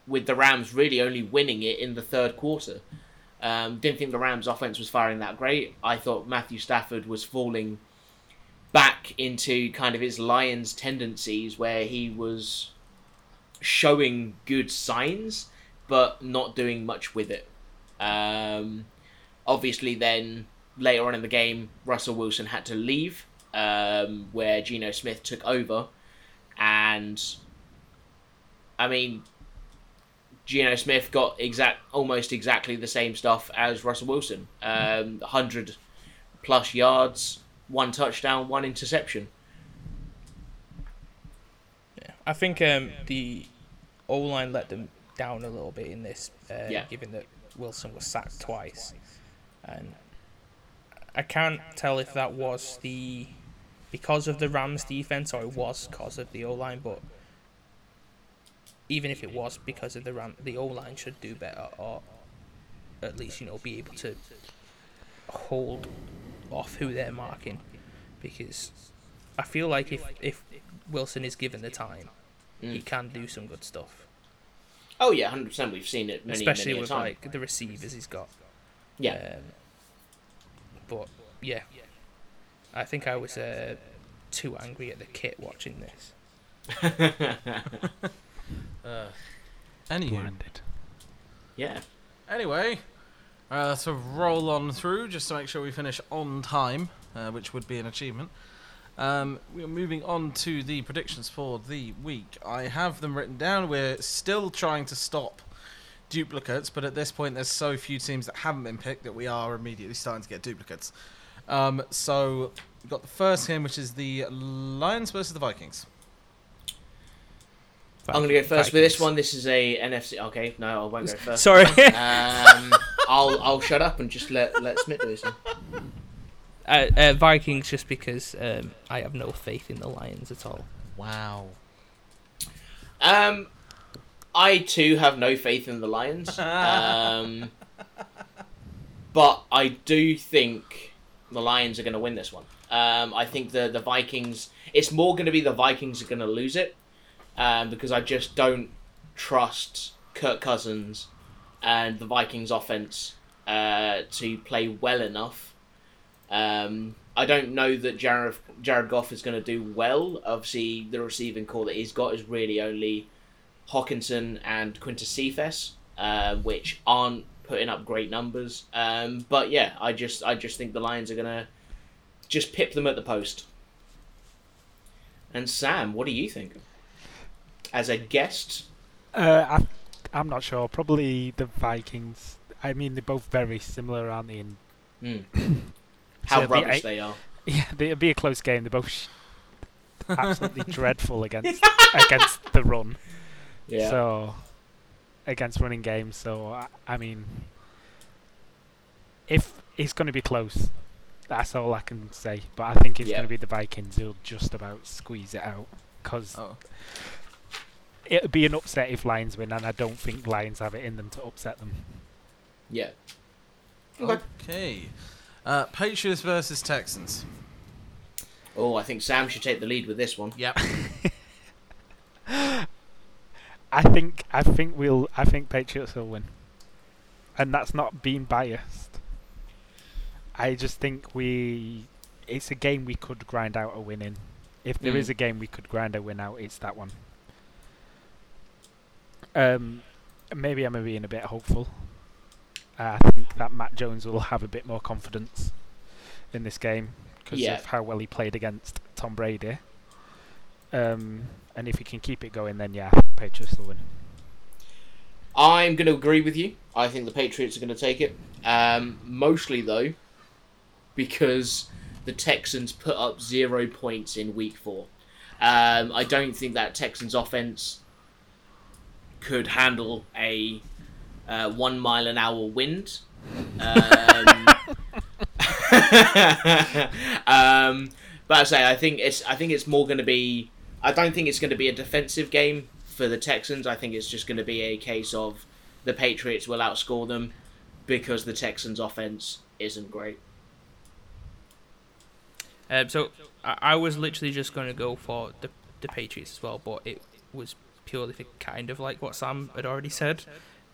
with the Rams really only winning it in the third quarter. Um, didn't think the Rams' offense was firing that great. I thought Matthew Stafford was falling back into kind of his Lions tendencies, where he was showing good signs but not doing much with it. Um, obviously, then later on in the game, Russell Wilson had to leave, um, where Geno Smith took over, and I mean, Geno Smith got exact almost exactly the same stuff as Russell Wilson. Um, hundred plus yards, one touchdown, one interception. Yeah, I think um, the O line let them down a little bit in this, uh, Yeah. given that Wilson was sacked twice, and I can't tell if that was the because of the Rams defense or it was because of the O line, but even if it was because of the Ram, the O line should do better, or at least you know be able to hold off who they're marking, because I feel like if if Wilson is given the time, he Mm. can do some good stuff, Oh yeah, hundred percent. We've seen it many, especially many with like the receivers he's got. yeah, Um, but yeah, I think I was uh, too angry at the kit watching this. Uh, anywho, Blinded. yeah. anyway, uh, so roll on through just to make sure we finish on time, uh, which would be an achievement. Um, we're moving on to the predictions for the week. I have them written down. We're still trying to stop duplicates, but at this point, there's so few teams that haven't been picked that we are immediately starting to get duplicates. Um, so we've got the first game, which is the Lions versus the Vikings. I'm gonna go first with this one. This is a NFC. Okay, no, I won't go first. Sorry. Um, I'll I'll shut up and just let let Smith do this. one. uh, uh, Vikings, just because um, I have no faith in the Lions at all. Wow. Um, I too have no faith in the Lions. Um, but I do think the Lions are going to win this one. Um, I think the the Vikings. It's more going to be the Vikings are going to lose it, um, because I just don't trust Kirk Cousins and the Vikings offense uh, to play well enough Um, I don't know that Jared Jared Goff is going to do well. Obviously, the receiving corps that he's got is really only Hockenson and Quintez Cephus, uh, which aren't putting up great numbers. Um, but yeah, I just I just think the Lions are going to just pip them at the post. And Sam, what do you think? As a guest, Uh, I, I'm not sure. Probably the Vikings. I mean, they're both very similar, aren't they? In, hmm. how So rubbish they are. yeah, it'll be a close game. They're both absolutely dreadful against against the run. Yeah. So against running games. So I, I mean, if it's going to be close, that's all I can say. But I think it's Yeah. going to be the Vikings who'll just about squeeze it out because Oh. it'll be an upset if Lions win, and I don't think Lions have it in them to upset them. yeah. Okay. Okay. Uh, Patriots versus Texans. Oh, I think Sam should take the lead with this one. Yep. I think I think we'll I think Patriots will win, and that's not being biased. I just think we it's a game we could grind out a win in. If there is Mm. a game we could grind a win out, it's that one. Um, maybe I'm being a bit hopeful. Uh, I think that Mac Jones will have a bit more confidence in this game because Yeah. of how well he played against Tom Brady. Um, and if he can keep it going, then yeah, Patriots will win. I'm going to agree with you. I think the Patriots are going to take it. Um, mostly, though, because the Texans put up zero points in week four. Um, I don't think that Texans offense could handle a uh, one mile an hour wind. Um, um, but I say I think it's I think it's more going to be. I don't think it's going to be a defensive game for the Texans. I think it's just going to be a case of the Patriots will outscore them because the Texans' offense isn't great. Um, so I, was literally just going to go for the the Patriots as well, but it was purely for kind of like what Sam had already said,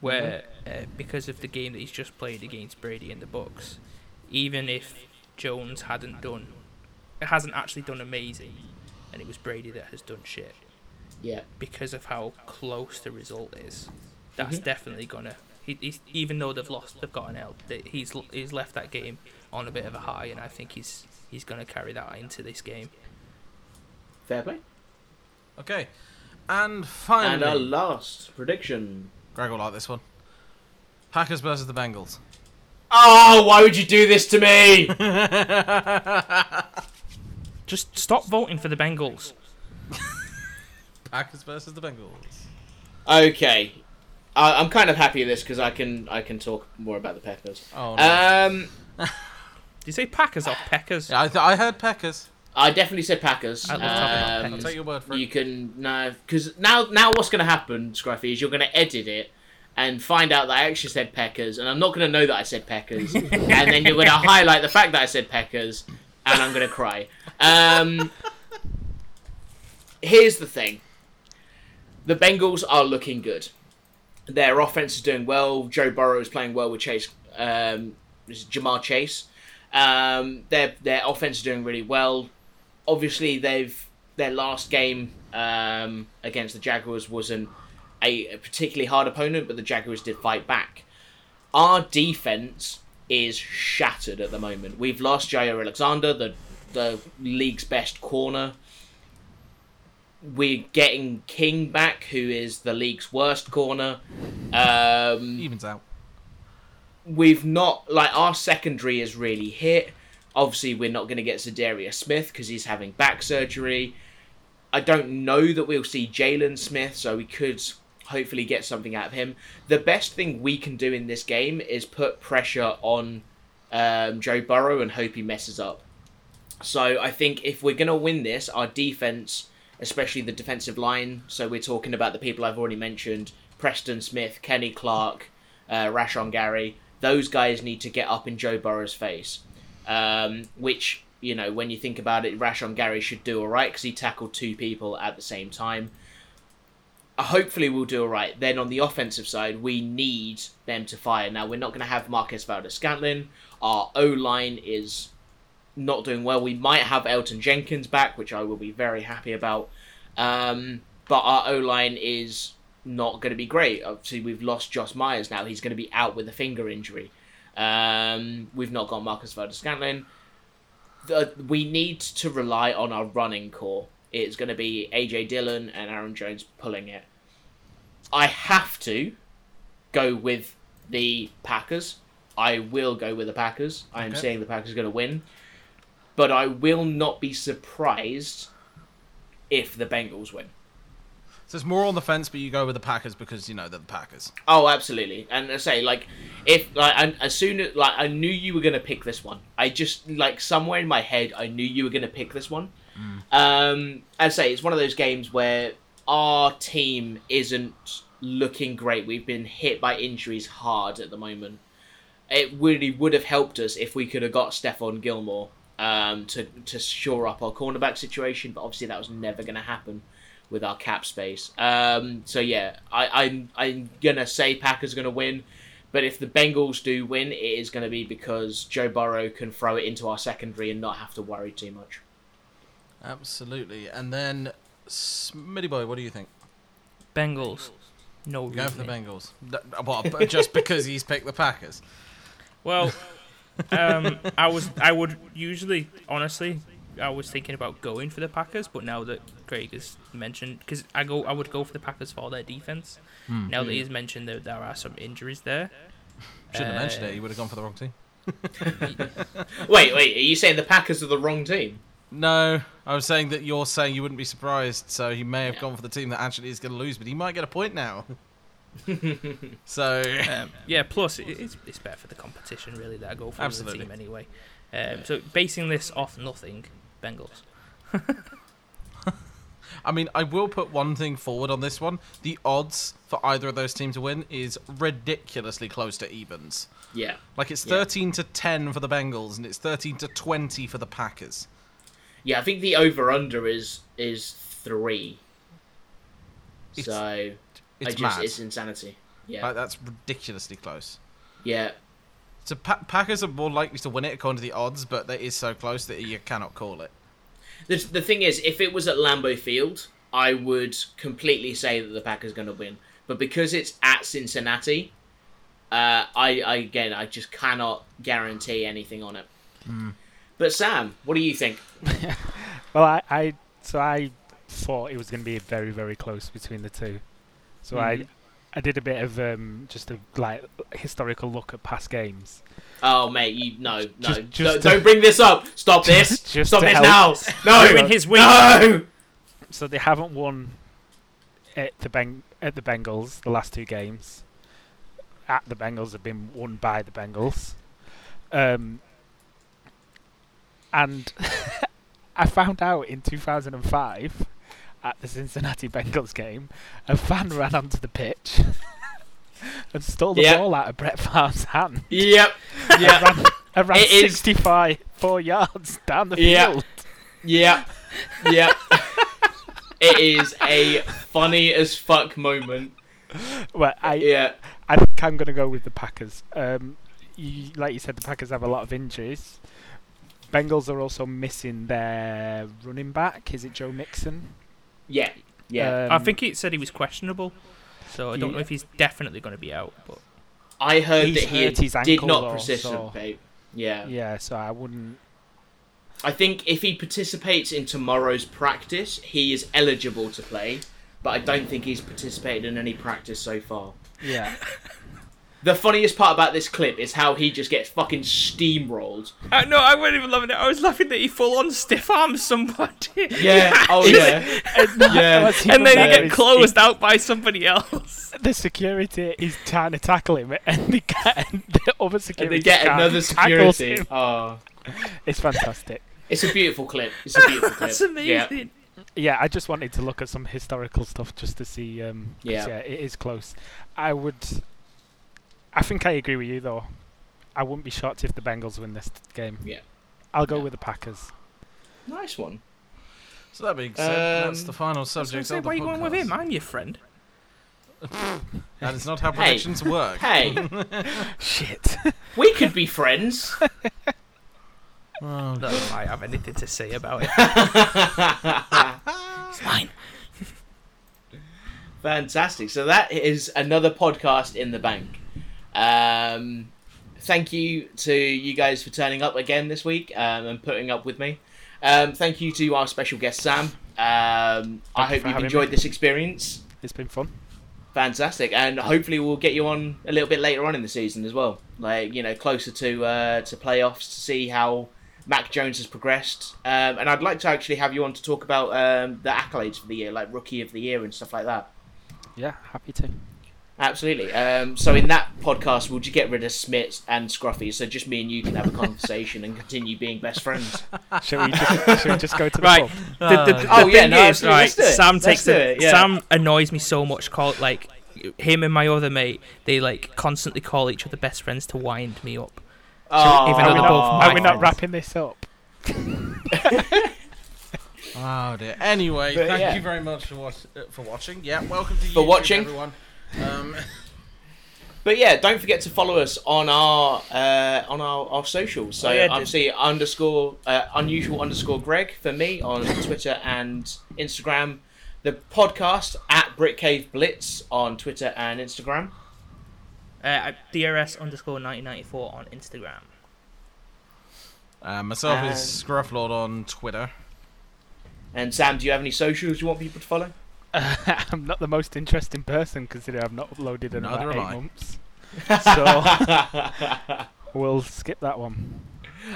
where uh, because of the game that he's just played against Brady in the Bucs, even if Jones hadn't done, it hasn't actually done amazing, and it was Brady that has done shit Yeah, because of how close the result is. That's Mhm. definitely gonna. He, he's, even though they've lost, they've got an L. He's he's left that game on a bit of a high, and I think he's he's gonna carry that into this game. fair play. Okay. And finally, And our last prediction. Greg will like this one. Packers versus the Bengals. Oh, why would you do this to me? Just stop voting for the Bengals. Packers versus the Bengals. okay, I I'm kind of happy with this because I can I can talk more about the Packers. Oh no. Um, Did you say Packers or Peckers? yeah, I, th- I heard Packers. I definitely said Packers. I love talking about Um, I'll take your word for it. You can no, because now now what's going to happen, Scruffy, is you're going to edit it and find out that I actually said Peckers, and I'm not going to know that I said Peckers, and then you're going to highlight the fact that I said Peckers, and I'm going to cry. Um, here's the thing: the Bengals are looking good. Their offense is doing well. Joe Burrow is playing well with Chase, um, Ja'Marr Chase. Um, their their offense is doing really well. Obviously, they've their last game um, against the Jaguars wasn't a, a particularly hard opponent, but the Jaguars did fight back. Our defense is shattered at the moment. We've lost Jaire Alexander, the the league's best corner. We're getting King back, who is the league's worst corner. Um, Evens out. we've not like our secondary is really hit. Obviously, we're not going to get Za'Darius Smith because he's having back surgery. I don't know that we'll see Jaylon Smith, so we could hopefully get something out of him. The best thing we can do in this game is put pressure on um, Joe Burrow and hope he messes up. So I think if we're going to win this, our defense, especially the defensive line, so we're talking about the people I've already mentioned Preston Smith, Kenny Clark, uh, Rashan Gary, those guys need to get up in Joe Burrow's face. Um, which, you know, when you think about it, Rashan Gary should do alright because he tackled two people at the same time. Uh, Hopefully, we'll do alright. Then on the offensive side, we need them to fire. Now, we're not going to have Marquez Valdes-Scantling. Our O line is not doing well. We might have Elgton Jenkins back, which I will be very happy about. Um, but our O line is not going to be great. Obviously, we've lost Josh Myers now. He's going to be out with a finger injury. Um, we've not got Marquez Valdes-Scantling. The, we need to rely on our running corps. It's going to be AJ Dillon and Aaron Jones pulling it. I have to go with the Packers. I will go with the Packers. I am Okay. saying the Packers are going to win. But I will not be surprised if the Bengals win. So it's more on the fence, but you go with the Packers because you know they're the Packers. Oh, absolutely. And I say, like, if like, I, as soon as like I knew you were gonna pick this one. I just like somewhere in my head, I knew you were gonna pick this one. Um, I say it's one of those games where our team isn't looking great. We've been hit by injuries hard at the moment. It really would have helped us if we could have got Stephon Gilmore um, to to shore up our cornerback situation, but obviously that was never going to happen with our cap space. Um, so yeah, I, I'm I'm gonna say Packers are gonna win, but if the Bengals do win, it is gonna be because Joe Burrow can throw it into our secondary and not have to worry too much. Absolutely. And then, Smitty boy, what do you think? Bengals. No Go for the. Bengals. Th- What? just because he's picked the Packers? Well, um, I was I would usually honestly I was thinking about going for the Packers, but now that Craig has mentioned, because I go I would go for the Packers for their defense. Hmm. Now that he's mentioned that there are some injuries there. Shouldn't have mentioned Uh, it. He would have gone for the wrong team. Wait, wait, are you saying the Packers are the wrong team? No, I was saying that you're saying you wouldn't be surprised, so he may have Yeah. gone for the team that actually is going to lose, but he might get a point now. so Um, yeah, plus it, it's it's better for the competition really that I go for the team anyway. Um, So basing this off nothing, Bengals. I mean, I will put one thing forward on this one. The odds for either of those teams to win is ridiculously close to evens. Yeah. Like it's Yeah. 13 to 10 for the Bengals and it's 13 to 20 for the Packers. Yeah, I think the over under is is three. It's- so I It's just mad. it's insanity. Yeah. Like that's ridiculously close. yeah. So pa- Packers are more likely to win it according to the odds, but that is so close that you cannot call it. The, the thing is, if it was at Lambeau Field, I would completely say that the Packers are going to win. But because it's at Cincinnati, uh, I, I again I just cannot guarantee anything on it. But Sam, what do you think? Well, I, I so I thought it was going to be very very close between the two. So Mhm. I I did a bit of um, just a like historical look at past games. Oh mate, you no no Just- just don't, to- don't bring this up. Stop this. Just Stop this help. now. No. Ruin his week. No. So they haven't won at the Beng- at the Bengals the last two games. At the Bengals have been won by the Bengals. Um, and I found out in 2005 at the Cincinnati Bengals game, a fan ran onto the pitch and stole the Yeah. ball out of Brett Favre's hand. Yep. and ran, and ran It is- 65 four yards down the Yeah. field. Yep. Yep. it is a funny as fuck moment. Well, I, Yeah. I think I'm going to go with the Packers. Um, you, like you said, the Packers have a lot of injuries. Bengals are also missing their running back. Is it Joe Mixon? Yeah. Yeah. I Um, think it said he was questionable, so I don't know if he's definitely going to be out. But I heard he's that he hurt his did not though, participate. Yeah. Yeah, so I wouldn't. I think if he participates in tomorrow's practice, he is eligible to play. But I don't think he's participated in any practice so far. Yeah, The funniest part about this clip is how he just gets fucking steamrolled. uh, no, I wasn't even loving it. I was laughing that he full on stiff arms somebody. Yeah. Oh yeah. Yeah. And then better he get is closed out by somebody else. The security is trying to tackle him, and the, guy, and the other security. And they get another security. him. Oh, It's fantastic. it's a beautiful clip. It's a beautiful clip. That's amazing. Yeah, I just wanted to look at some historical stuff just to see. Um, 'cause, Yeah. yeah, it is close. I would. I think I agree with you though. I wouldn't be shocked if the Bengals win this game. Yeah. I'll go Yeah. with the Packers. Nice one. So that being said, that's Um, the final I was subject say, of the why are you going with him? I'm your friend. That is not how Hey. predictions work. Hey, Shit. we could be friends. Not that I have anything to say about it. It's fine. Fantastic. So that is another podcast in the bank. Um, thank you to you guys for turning up again this week um, and putting up with me. Um, thank you to our special guest Sam. Um, I hope for you've enjoyed me. this experience. It's been fun. Fantastic, and hopefully we'll get you on a little bit later on in the season as well. Like you know, closer to uh, to playoffs to see how Mac Jones has progressed. Um, and I'd like to actually have you on to talk about um, the accolades for the year, like Rookie of the Year and stuff like that. Yeah, happy to. Absolutely. Um, so in that podcast, we'll just get rid of Smith and Scruffy, so just me and you can have a conversation and continue being best friends. Shall we just, shall we just go to the Right. pub? The, the, the Oh, yeah, thing no, is, right, Let's do it. Sam Let's takes it, yeah. Sam annoys me so much. Call like him and my other mate. They like constantly call each other best friends to wind me up. Oh, even Are though we they're both not, my are we not wrapping this up? Oh dear. Anyway, But, thank yeah. you very much for watch- uh, for watching. Yeah, welcome to you. For YouTube, watching. everyone. Um, But yeah, don't forget to follow us on our uh, on our, our socials. So Oh, yeah, obviously underscore uh, unusual underscore Greg for me on Twitter and Instagram. The podcast at Brick Cave Blitz on Twitter and Instagram. Uh, at DRS underscore 1994 on Instagram. uh, myself And- is Scrufflord on Twitter. And Sam, do you have any socials you want people to follow? I'm not the most interesting person considering I've not uploaded in Neither about eight I. months. So we'll skip that one.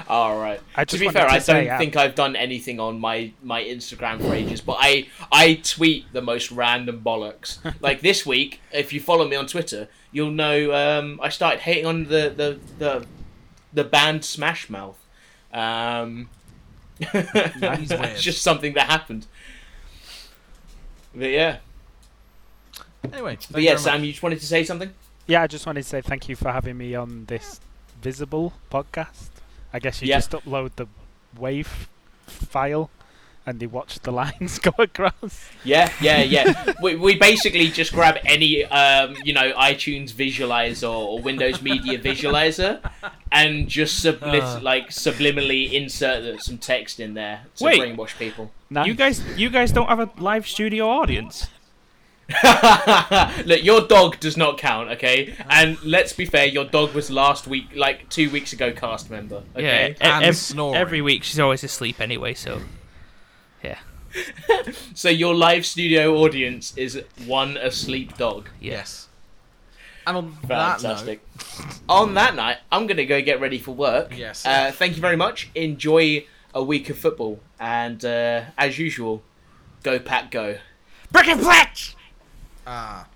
All right. I To be fair, to I don't uh, think I've done anything on my my Instagram for ages, but I I tweet the most random bollocks. like this week, if you follow me on Twitter, you'll know um, I started hating on the the the, the band Smash Mouth. Um, weird. it's just something that happened. But yeah, Anyway, but yeah, Sam, much. you just wanted to say something. Yeah, I just wanted to say thank you for having me on this visible podcast. I guess you Yeah. just upload the wave file and they watch the lines go across. Yeah, yeah, yeah. we, we basically just grab any, um, you know, iTunes visualizer or Windows Media visualizer, and just subli- Uh. like subliminally insert some text in there to Wait. brainwash people. Nice. You guys, you guys don't have a live studio audience. Look, your dog does not count, okay? And let's be fair, your dog was last week, like two weeks ago, cast member. Okay. Yeah, And ev- snoring. every week she's always asleep anyway. So So your live studio audience is one asleep dog. Yes. And on that note, Fantastic. On that night, I'm going to go get ready for work. Yes. Uh, thank you very much. Enjoy a week of football. And uh, as usual, go pack go. Brick and Fletch! ah,